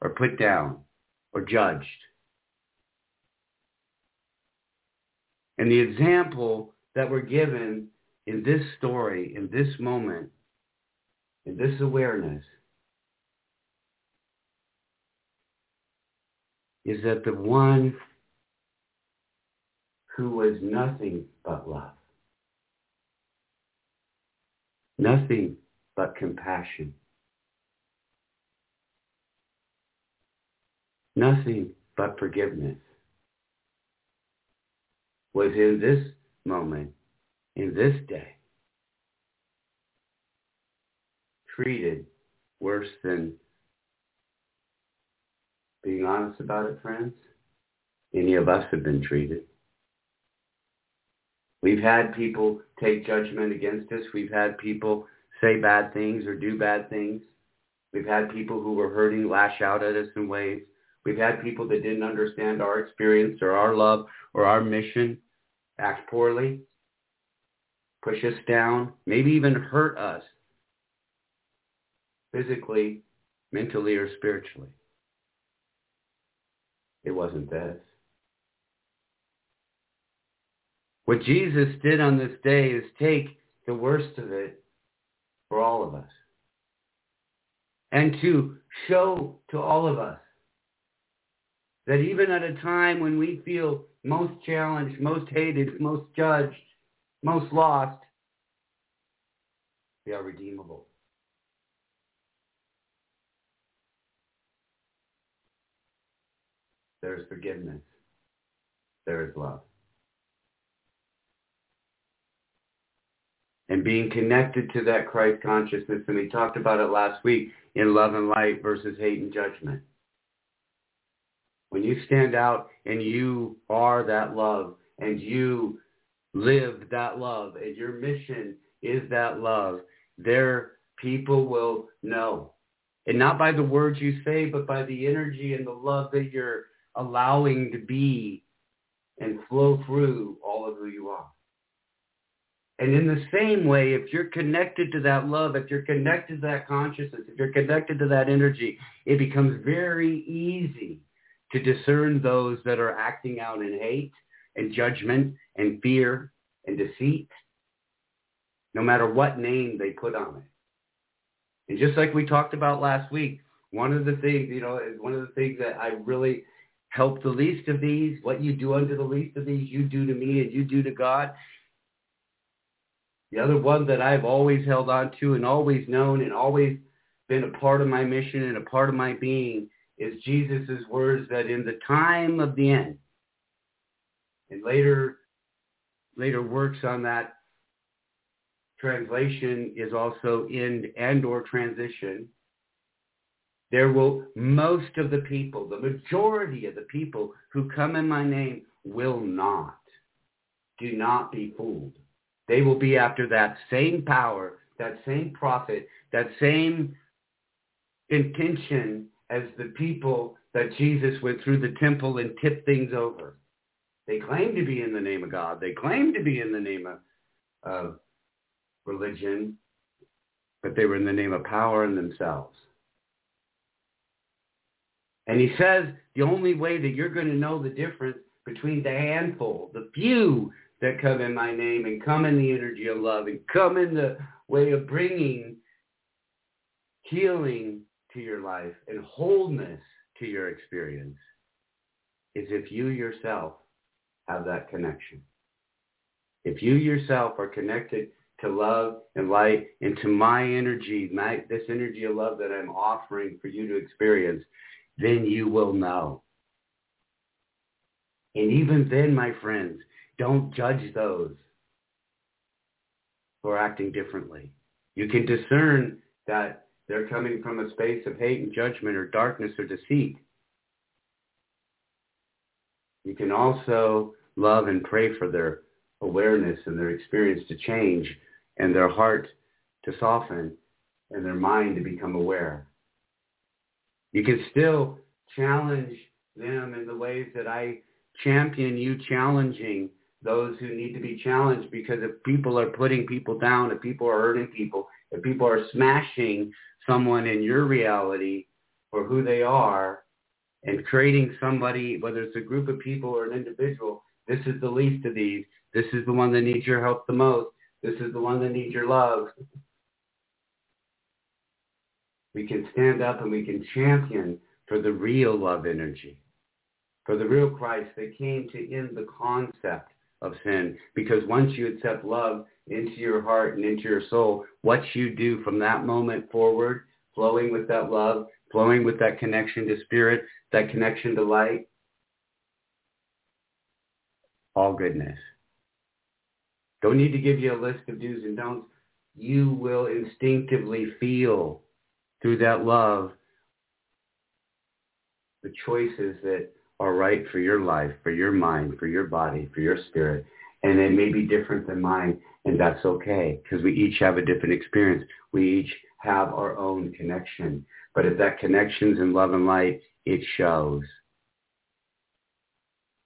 or put down or judged. And the example that we're given in this story, in this moment, in this awareness, is that the one who was nothing but love, nothing but compassion, nothing but forgiveness was in this moment, in this day, treated worse than being honest about it, friends, any of us have been treated. We've had people take judgment against us. We've had people say bad things or do bad things. We've had people who were hurting lash out at us in ways. We've had people that didn't understand our experience or our love or our mission act poorly, push us down, maybe even hurt us physically, mentally, or spiritually. It wasn't this. What Jesus did on this day is take the worst of it for all of us. And to show to all of us that even at a time when we feel most challenged, most hated, most judged, most lost, we are redeemable. There is forgiveness. There is love. And being connected to that Christ consciousness, and we talked about it last week in love and light versus hate and judgment. When you stand out and you are that love and you live that love and your mission is that love, there people will know. And not by the words you say, but by the energy and the love that you're allowing to be and flow through all of who you are. And in the same way, if you're connected to that love, if you're connected to that consciousness, if you're connected to that energy, it becomes very easy to discern those that are acting out in hate and judgment and fear and deceit, no matter what name they put on it. And just like we talked about last week, one of the things, you know, is one of the things that I really help the least of these. What you do unto the least of these, you do to me and you do to God. The other one that I've always held on to and always known and always been a part of my mission and a part of my being is Jesus' words that in the time of the end, and later, later works on that translation is also end and or transition there will, most of the people, the majority of the people who come in my name will not. Do not be fooled. They will be after that same power, that same profit, that same intention as the people that Jesus went through the temple and tipped things over. They claim to be in the name of God. They claim to be in the name of, of religion, but they were in the name of power and themselves. And he says the only way that you're going to know the difference between the handful, the few that come in my name and come in the energy of love and come in the way of bringing healing to your life and wholeness to your experience is if you yourself have that connection. If you yourself are connected to love and light and to my energy, my, this energy of love that I'm offering for you to experience, then you will know. And even then, my friends, don't judge those who are acting differently. You can discern that they're coming from a space of hate and judgment or darkness or deceit. You can also love and pray for their awareness and their experience to change and their heart to soften and their mind to become aware. You can still challenge them in the ways that I champion you challenging those who need to be challenged because if people are putting people down, if people are hurting people, if people are smashing someone in your reality for who they are and creating somebody, whether it's a group of people or an individual, this is the least of these. This is the one that needs your help the most. This is the one that needs your love. We can stand up and we can champion for the real love energy, for the real Christ that came to end the concept of sin. Because once you accept love into your heart and into your soul, what you do from that moment forward, flowing with that love, flowing with that connection to spirit, that connection to light, all goodness. Don't need to give you a list of do's and don'ts. You will instinctively feel through that love the choices that are right for your life, for your mind, for your body, for your spirit. And it may be different than mine, and that's okay because we each have a different experience. We each have our own connection. But if that connection's in love and light, it shows.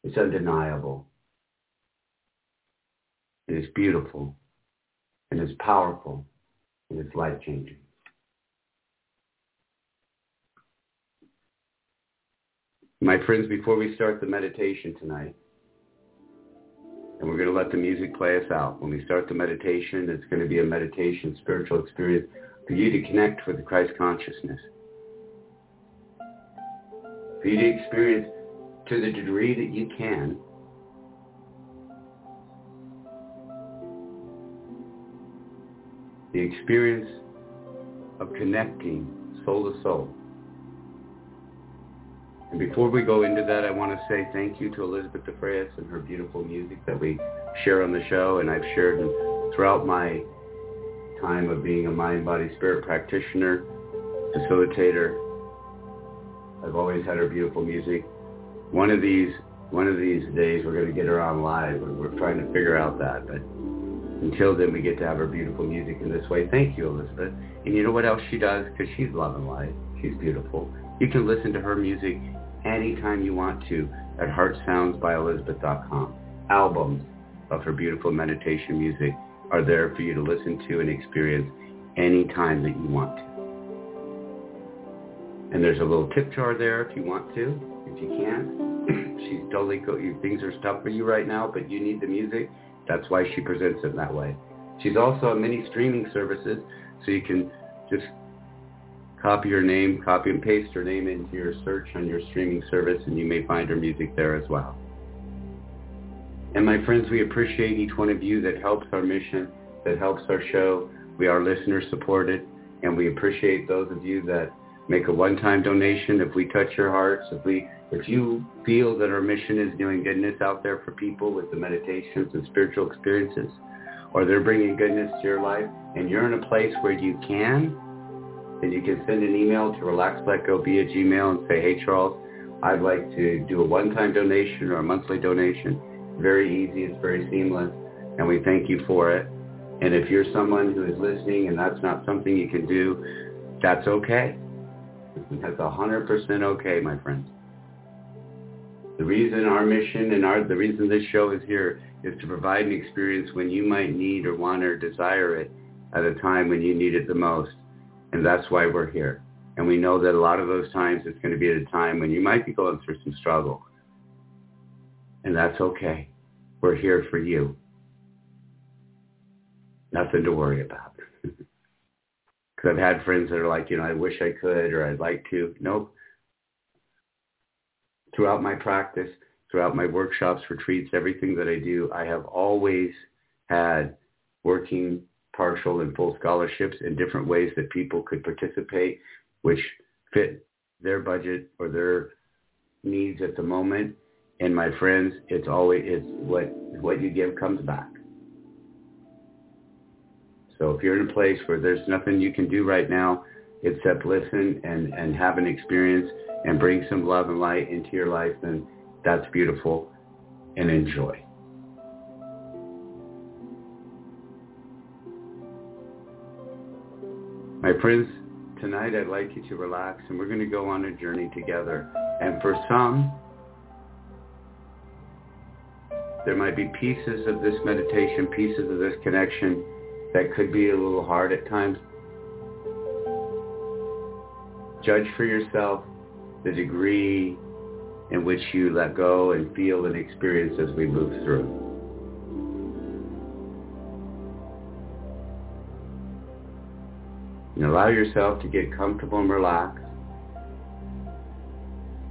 It's undeniable. It is beautiful. And it's powerful. And it's life-changing. My friends, before we start the meditation tonight, and we're going to let the music play us out. When we start the meditation, it's going to be a meditation, spiritual experience for you to connect with the Christ consciousness. For you to experience to the degree that you can the experience of connecting soul to soul and before we go into that, I want to say thank you to Elissabeth DeFreitas and her beautiful music that we share on the show. And I've shared throughout my time of being a mind, body, spirit practitioner, facilitator. I've always had her beautiful music. One of these, one of these days, we're going to get her on live. We're trying to figure out that, but until then, we get to have her beautiful music in this way. Thank you, Elissabeth. And you know what else she does? Because she's love and light. She's beautiful. You can listen to her music anytime you want to at heartsoundsbyelissabeth.com. Albums of her beautiful meditation music are there for you to listen to and experience anytime that you want to. And there's a little tip jar there if you want to. If you can't, she's totally go. Things are tough for you right now, but you need the music. That's why she presents it that way. She's also on many streaming services, so you can just copy your name, copy and paste your name into your search on your streaming service, and you may find her music there as well. And my friends, we appreciate each one of you that helps our mission, that helps our show. We are listener supported, and we appreciate those of you that make a one-time donation. If we touch your hearts, if we, if you feel that our mission is doing goodness out there for people with the meditations and spiritual experiences, or they're bringing goodness to your life, and you're in a place where you can then you can send an email to relaxletgo via Gmail and say, hey, Charles, I'd like to do a one-time donation or a monthly donation. Very easy. It's very seamless. And we thank you for it. And if you're someone who is listening and that's not something you can do, that's okay. That's 100% okay, my friends. The reason our mission and our, the reason this show is here is to provide an experience when you might need or want or desire it at a time when you need it the most. And that's why we're here. And we know that a lot of those times it's going to be at a time when you might be going through some struggle. And that's okay. We're here for you. Nothing to worry about. Because I've had friends that are like, you know, I wish I could or I'd like to. Nope. Throughout my practice, throughout my workshops, retreats, everything that I do, I have always had working partial and full scholarships in different ways that people could participate, which fit their budget or their needs at the moment. And my friends, it's always it's what what you give comes back. So if you're in a place where there's nothing you can do right now except listen and, and have an experience and bring some love and light into your life, then that's beautiful and enjoy. My friends, tonight I'd like you to relax and we're going to go on a journey together. And for some, there might be pieces of this meditation, pieces of this connection that could be a little hard at times. Judge for yourself the degree in which you let go and feel and experience as we move through. And allow yourself to get comfortable and relaxed.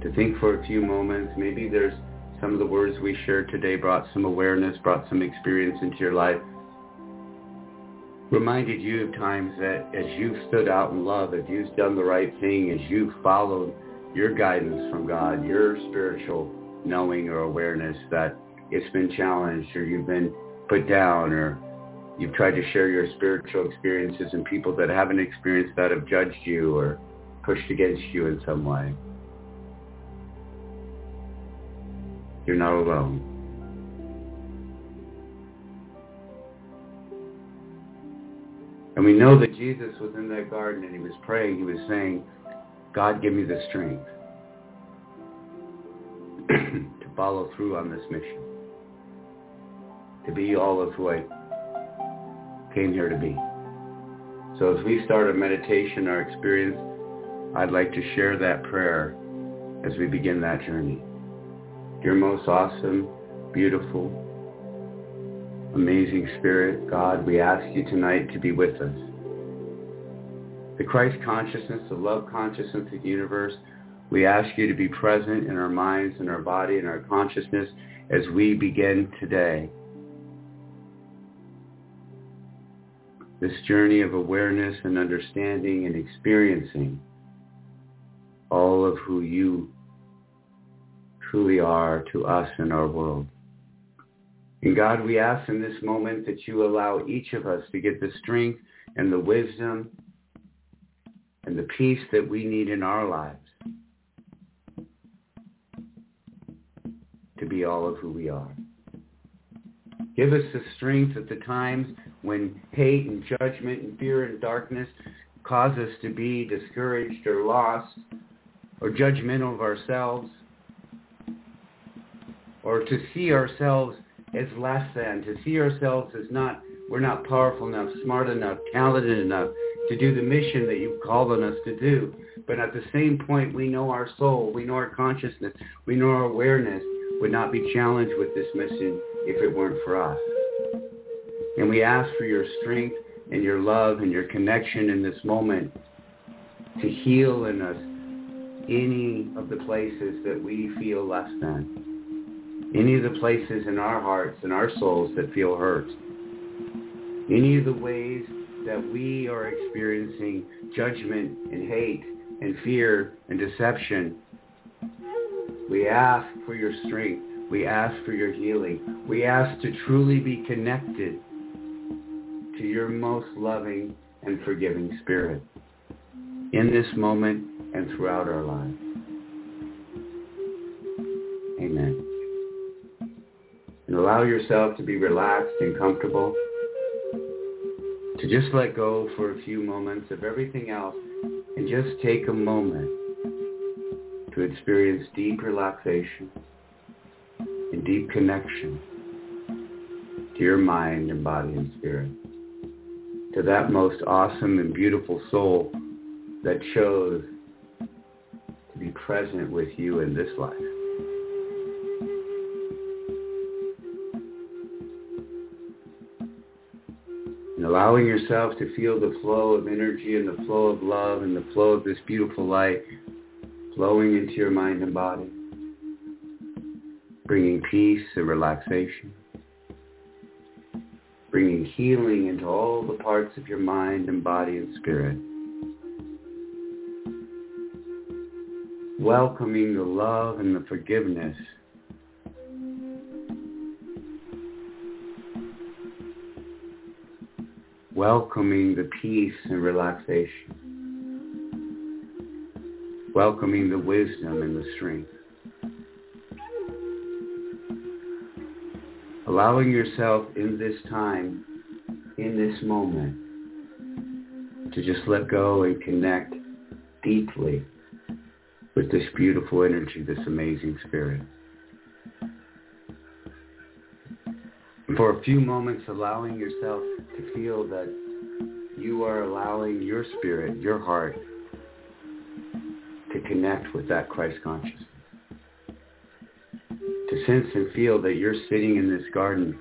To think for a few moments. Maybe there's some of the words we shared today brought some awareness, brought some experience into your life. Reminded you of times that as you've stood out in love, as you've done the right thing, as you've followed your guidance from God, your spiritual knowing or awareness that it's been challenged or you've been put down or you've tried to share your spiritual experiences and people that haven't experienced that have judged you or pushed against you in some way. You're not alone. And we know that Jesus was in that garden and he was praying. He was saying, God, give me the strength to follow through on this mission, to be all of who I came here to be. So as we start a meditation, our experience, I'd like to share that prayer as we begin that journey. Dear most awesome, beautiful, amazing Spirit, God, we ask you tonight to be with us. The Christ consciousness, the love consciousness of the universe, we ask you to be present in our minds and our body and our consciousness as we begin today. This journey of awareness and understanding and experiencing all of who you truly are to us and our world. And God, we ask in this moment that you allow each of us to get the strength and the wisdom and the peace that we need in our lives to be all of who we are. Give us the strength at the times when hate and judgment and fear and darkness cause us to be discouraged or lost or judgmental of ourselves or to see ourselves as less than, to see ourselves as not, we're not powerful enough, smart enough, talented enough to do the mission that you've called on us to do. But at the same point, we know our soul, we know our consciousness, we know our awareness would not be challenged with this mission if it weren't for us. And we ask for your strength and your love and your connection in this moment to heal in us any of the places that we feel less than any of the places in our hearts and our souls that feel hurt, any of the ways that we are experiencing judgment and hate and fear and deception, we ask for your strength. We ask for your healing. We ask to truly be connected to your most loving and forgiving spirit in this moment and throughout our lives. Amen. And allow yourself to be relaxed and comfortable, to just let go for a few moments of everything else and just take a moment to experience deep relaxation and deep connection to your mind and body and spirit, to that most awesome and beautiful soul that chose to be present with you in this life. And allowing yourself to feel the flow of energy and the flow of love and the flow of this beautiful light flowing into your mind and body, bringing peace and relaxation, bringing healing into all the parts of your mind and body and spirit. Welcoming the love and the forgiveness welcoming the peace and relaxation. welcoming the wisdom and the strength. Allowing yourself in this time, in this moment, to just let go and connect deeply with this beautiful energy, this amazing spirit. For a few moments, allowing yourself to feel that you are allowing your spirit, your heart, to connect with that Christ consciousness. To sense and feel that you're sitting in this garden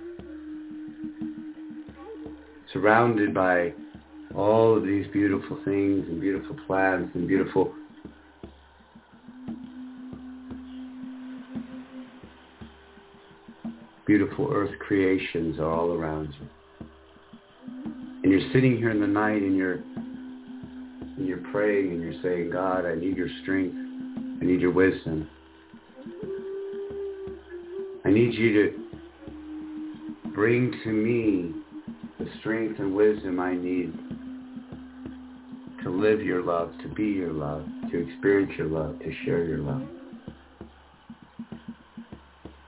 surrounded by all of these beautiful things and beautiful plants and beautiful beautiful earth creations are all around you. And you're sitting here in the night and you're and you're praying and you're saying, God, I need your strength. I need your wisdom. I need you to bring to me the strength and wisdom I need to live your love, to be your love, to experience your love, to share your love.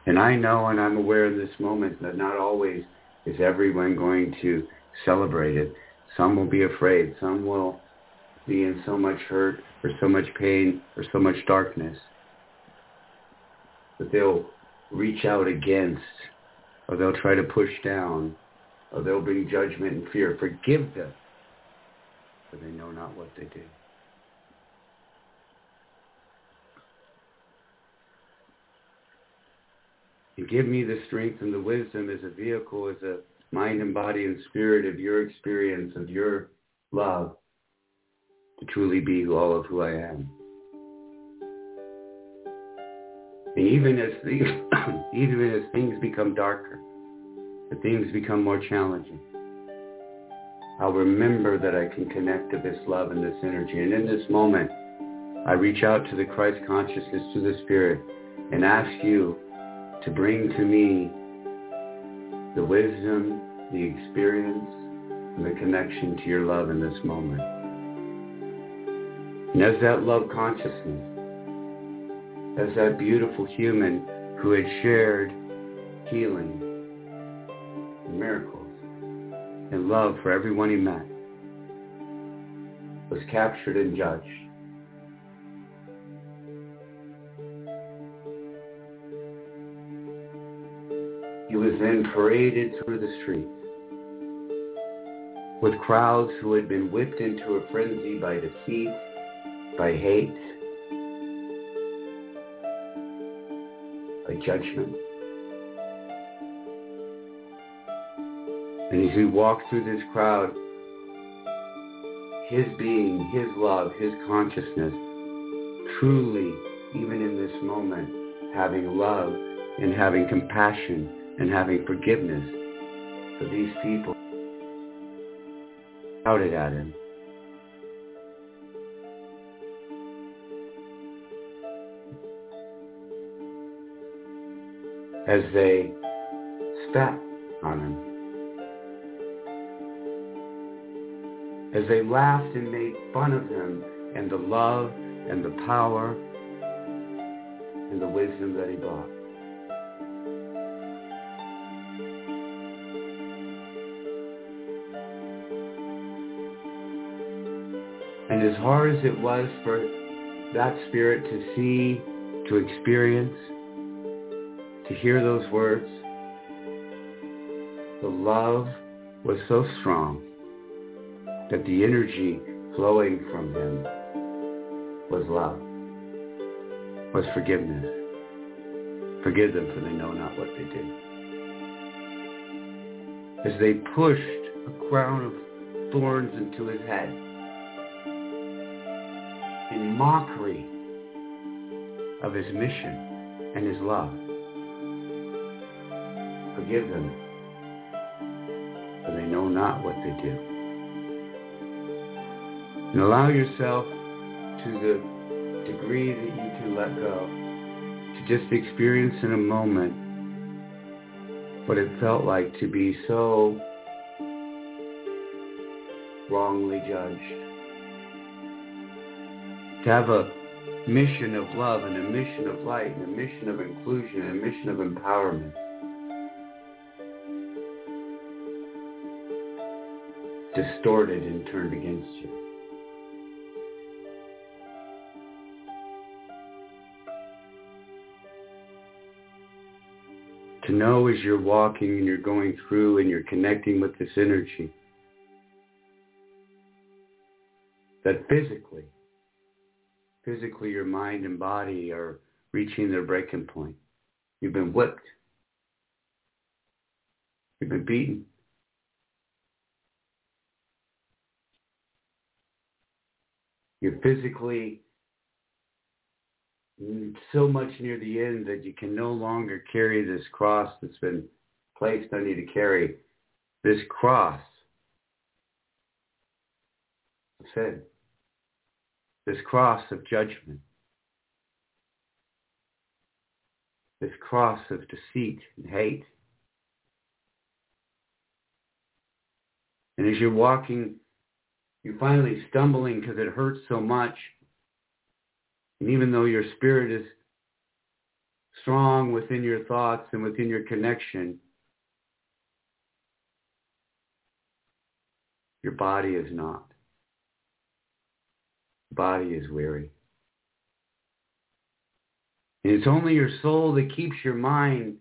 And I know and I'm aware in this moment that not always is everyone going to celebrate it. Some will be afraid. Some will be in so much hurt or so much pain or so much darkness that they'll reach out against or they'll try to push down or they'll bring judgment and fear. Forgive them for they know not what they do. And give me the strength and the wisdom as a vehicle, as a mind and body and spirit of your experience, of your love, to truly be all of who I am. And even as things, even as things become darker, the things become more challenging, I'll remember that I can connect to this love and this energy. And in this moment, I reach out to the Christ consciousness, to the Spirit, and ask you to bring to me the wisdom, the experience, and the connection to your love in this moment. And as that love consciousness, as that beautiful human who had shared healing miracles, and love for everyone he met was captured and judged. He was then paraded through the streets with crowds who had been whipped into a frenzy by defeat, by hate, by judgment. And as he walked through this crowd, his being, his love, his consciousness, truly, even in this moment, having love and having compassion and having forgiveness for these people shouted at him. As they spat on him. as they laughed and made fun of him and the love and the power and the wisdom that he brought. And as hard as it was for that spirit to see, to experience, hear those words, the love was so strong that the energy flowing from him was love, was forgiveness. Forgive them for they know not what they do. As they pushed a crown of thorns into his head in mockery of his mission and his love. Forgive them, for they know not what they do. And allow yourself to the degree that you can let go to just experience in a moment what it felt like to be so wrongly judged. To have a mission of love and a mission of light and a mission of inclusion and a mission of empowerment. Distorted and turned against you. To know as you're walking and you're going through and you're connecting with this energy that physically, physically your mind and body are reaching their breaking point. You've been whipped. You've been beaten. Physically so much near the end that you can no longer carry this cross that's been placed on you to carry. This cross of sin. This cross of judgment. This cross of deceit and hate. And as you're walking you're finally stumbling because it hurts so much. And even though your spirit is strong within your thoughts and within your connection, your body is not. body is weary. And it's only your soul that keeps your mind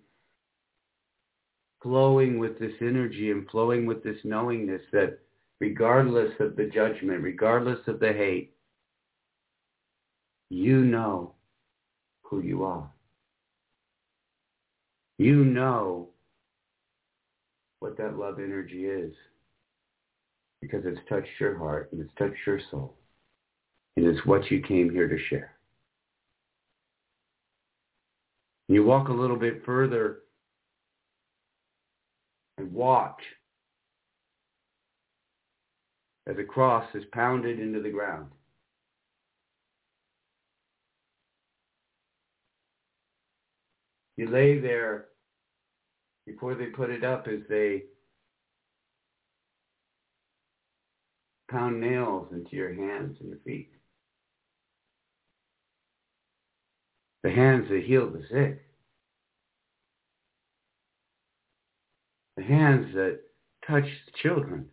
flowing with this energy and flowing with this knowingness that regardless of the judgment, regardless of the hate, you know who you are. You know what that love energy is because it's touched your heart and it's touched your soul and it's what you came here to share. You walk a little bit further and watch as a cross is pounded into the ground. You lay there before they put it up as they pound nails into your hands and your feet. The hands that heal the sick. The hands that touch the children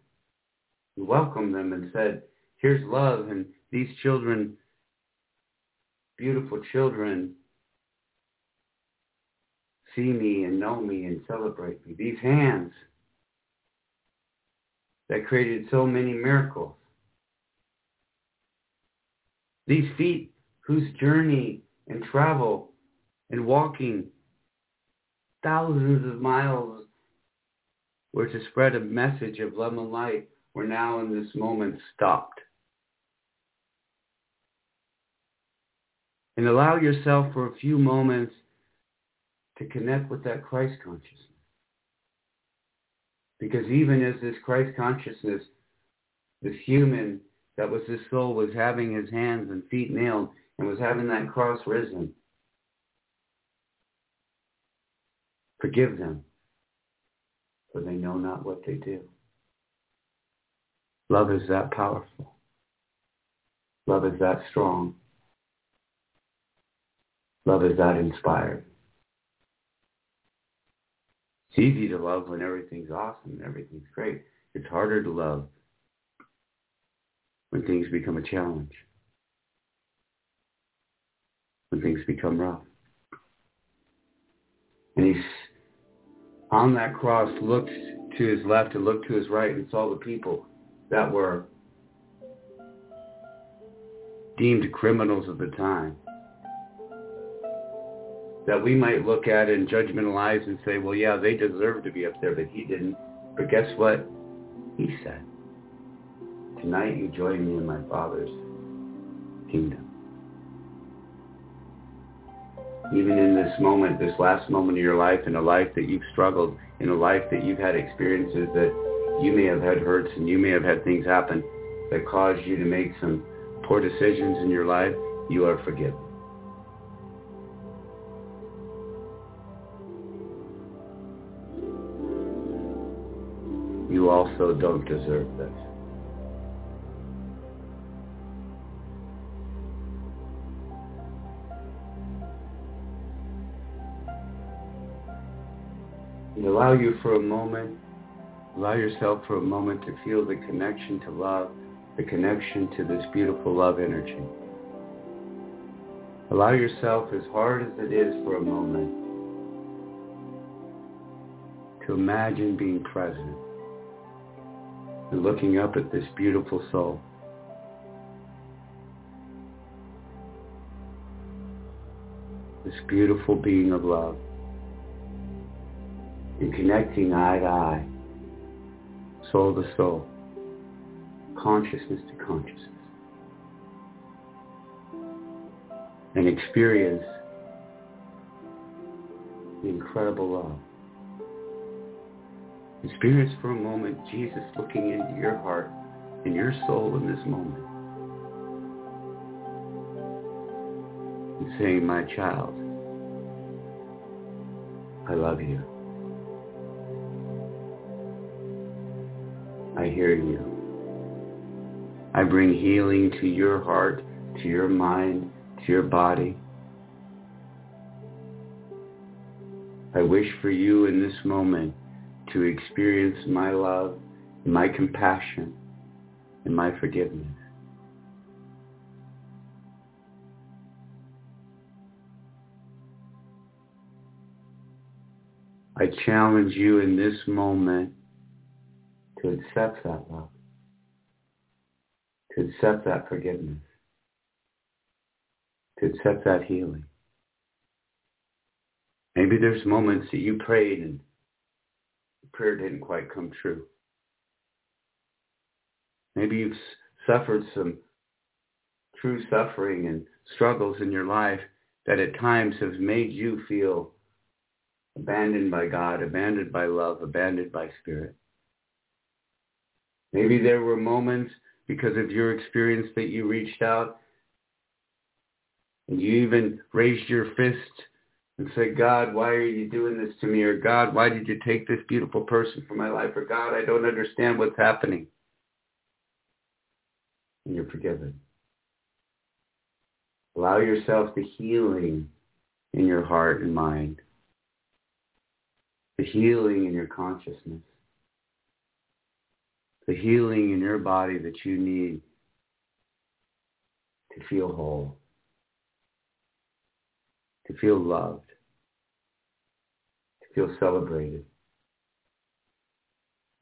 welcomed them and said, here's love and these children, beautiful children, see me and know me and celebrate me. These hands that created so many miracles. These feet whose journey and travel and walking thousands of miles were to spread a message of love and light we're now in this moment stopped. And allow yourself for a few moments to connect with that Christ consciousness. Because even as this Christ consciousness, this human that was his soul was having his hands and feet nailed and was having that cross risen, forgive them, for they know not what they do. Love is that powerful. Love is that strong. Love is that inspired. It's easy to love when everything's awesome and everything's great. It's harder to love when things become a challenge, when things become rough. And he's on that cross, looked to his left and looked to his right and saw the people that were deemed criminals of the time. That we might look at in judgmentalize and say, well, yeah, they deserve to be up there, but he didn't. But guess what? He said, tonight you join me in my Father's kingdom. Even in this moment, this last moment of your life, in a life that you've struggled, in a life that you've had experiences that you may have had hurts and you may have had things happen that caused you to make some poor decisions in your life. You are forgiven. You also don't deserve this. Allow you for a moment allow yourself for a moment to feel the connection to love, the connection to this beautiful love energy. Allow yourself, as hard as it is for a moment, to imagine being present and looking up at this beautiful soul. This beautiful being of love. And connecting eye to eye, soul to soul, consciousness to consciousness. And experience the incredible love. Experience for a moment Jesus looking into your heart and your soul in this moment. And saying, my child, I love you. I hear you. I bring healing to your heart, to your mind, to your body. I wish for you in this moment to experience my love, my compassion, and my forgiveness. I challenge you in this moment to accept that love, to accept that forgiveness, to accept that healing. Maybe there's moments that you prayed and prayer didn't quite come true. Maybe you've suffered some true suffering and struggles in your life that at times have made you feel abandoned by God, abandoned by love, abandoned by spirit. Maybe there were moments because of your experience that you reached out and you even raised your fist and said, God, why are you doing this to me? Or God, why did you take this beautiful person from my life? Or God, I don't understand what's happening. And you're forgiven. Allow yourself the healing in your heart and mind. The healing in your consciousness. The healing in your body that you need to feel whole to feel loved, to feel celebrated.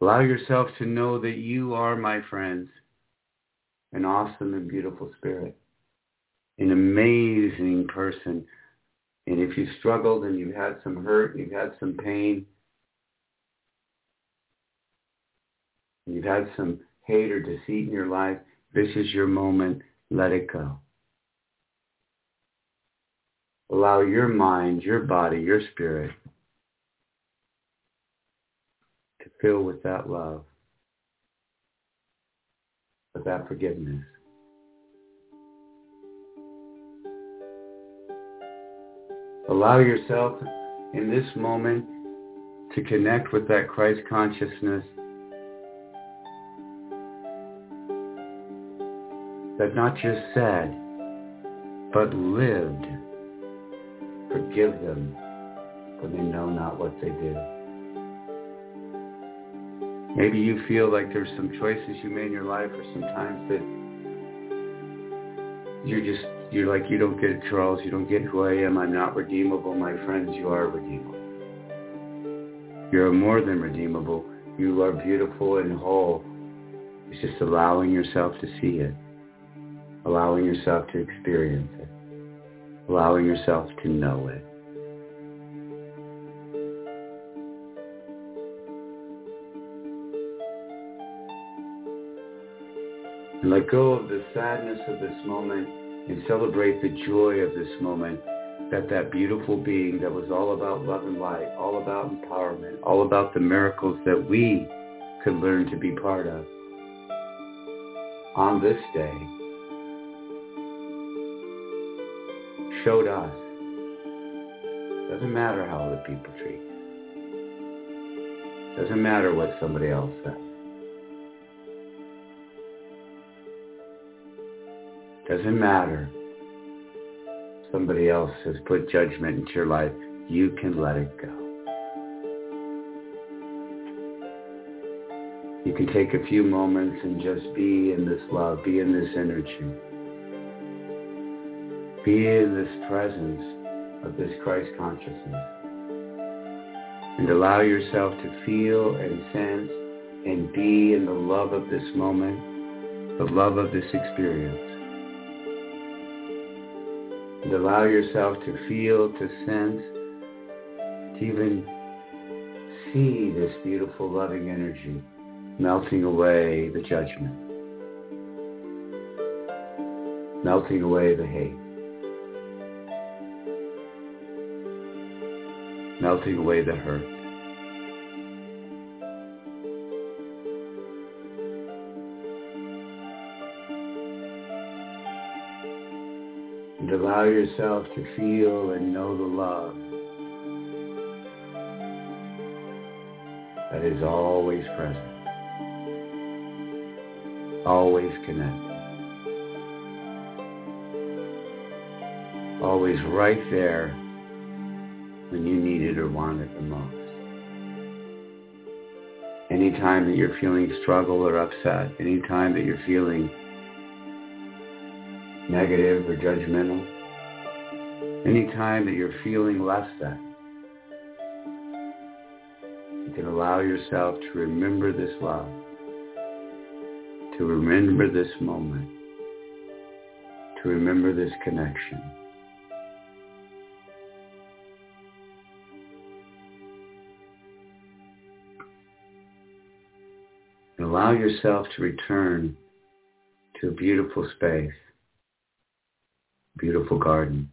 Allow yourself to know that you are, my friends, an awesome and beautiful spirit, an amazing person. And if you struggled and you've had some hurt, you've had some pain, you've had some hate or deceit in your life, this is your moment. Let it go. Allow your mind, your body, your spirit to fill with that love, with that forgiveness. Allow yourself in this moment to connect with that Christ consciousness that not just said, but lived Forgive them, for they know not what they do. Maybe you feel like there's some choices you made in your life or sometimes that you're just, you're like, you don't get it, Charles. You don't get who I am. I'm not redeemable. My friends, you are redeemable. You're more than redeemable. You are beautiful and whole. It's just allowing yourself to see it, allowing yourself to experience it allowing yourself to know it. And let go of the sadness of this moment and celebrate the joy of this moment that that beautiful being that was all about love and light, all about empowerment, all about the miracles that we could learn to be part of on this day showed us. Doesn't matter how other people treat you. Doesn't matter what somebody else says. Doesn't matter. Somebody else has put judgment into your life. You can let it go. You can take a few moments and just be in this love, be in this energy. Be in this presence of this Christ consciousness. And allow yourself to feel and sense and be in the love of this moment, the love of this experience. And allow yourself to feel, to sense, to even see this beautiful loving energy melting away the judgment, melting away the hate, melting away the hurt. And allow yourself to feel and know the love that is always present, always connected, always right there when you need it or want it the most. Anytime that you're feeling struggle or upset, anytime that you're feeling negative or judgmental, anytime that you're feeling less than, you can allow yourself to remember this love, to remember this moment, to remember this connection. Allow yourself to return to a beautiful space, beautiful garden.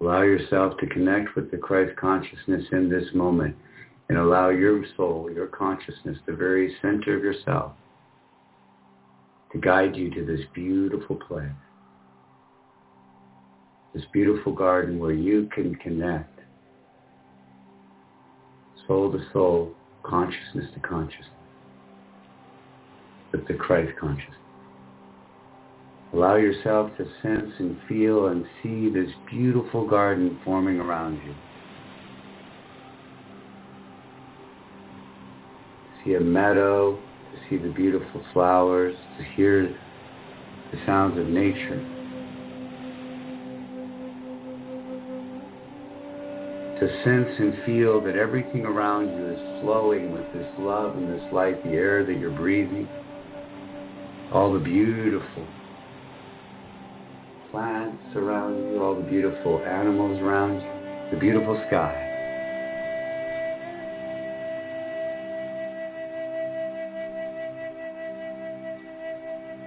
Allow yourself to connect with the Christ consciousness in this moment and allow your soul, your consciousness, the very center of yourself, to guide you to this beautiful place, this beautiful garden where you can connect soul to soul, consciousness to consciousness, with the Christ consciousness. Allow yourself to sense and feel and see this beautiful garden forming around you. see a meadow, to see the beautiful flowers, to hear the sounds of nature. To sense and feel that everything around you is flowing with this love and this light, the air that you're breathing, all the beautiful plants around you, all the beautiful animals around you, the beautiful sky.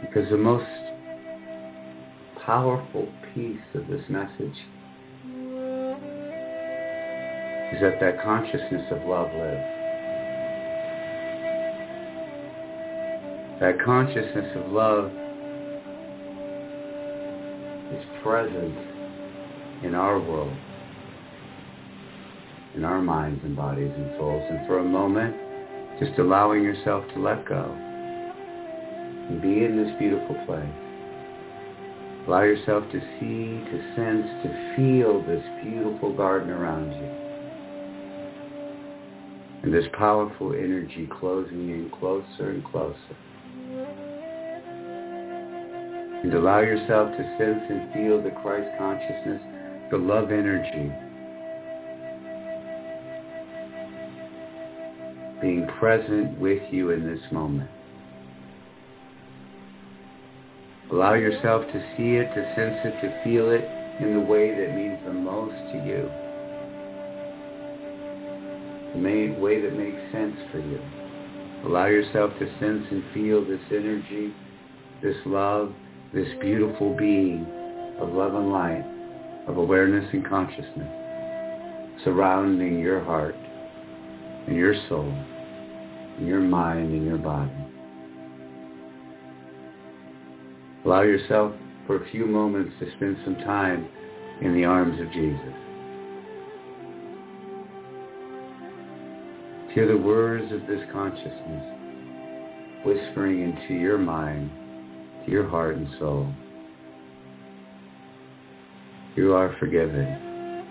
Because the most powerful piece of this message is that that consciousness of love lives. That consciousness of love is present in our world, in our minds and bodies and souls. And for a moment, just allowing yourself to let go and be in this beautiful place. Allow yourself to see, to sense, to feel this beautiful garden around you. And this powerful energy closing in closer and closer. And allow yourself to sense and feel the Christ consciousness, the love energy being present with you in this moment. Allow yourself to see it, to sense it, to feel it in the way that means the most to you. The way that makes sense for you. Allow yourself to sense and feel this energy, this love, this beautiful being of love and light, of awareness and consciousness surrounding your heart and your soul and your mind and your body. Allow yourself for a few moments to spend some time in the arms of Jesus. Hear the words of this consciousness whispering into your mind, to your heart and soul. You are forgiven.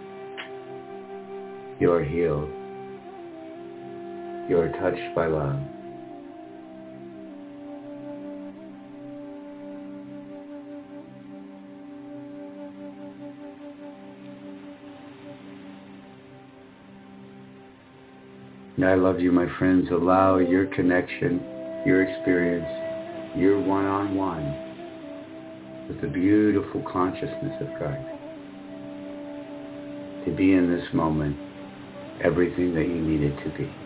You are healed. You are touched by love. I love you, my friends. Allow your connection, your experience your one-on-one with the beautiful consciousness of God. to be in this moment everything that you need it to be.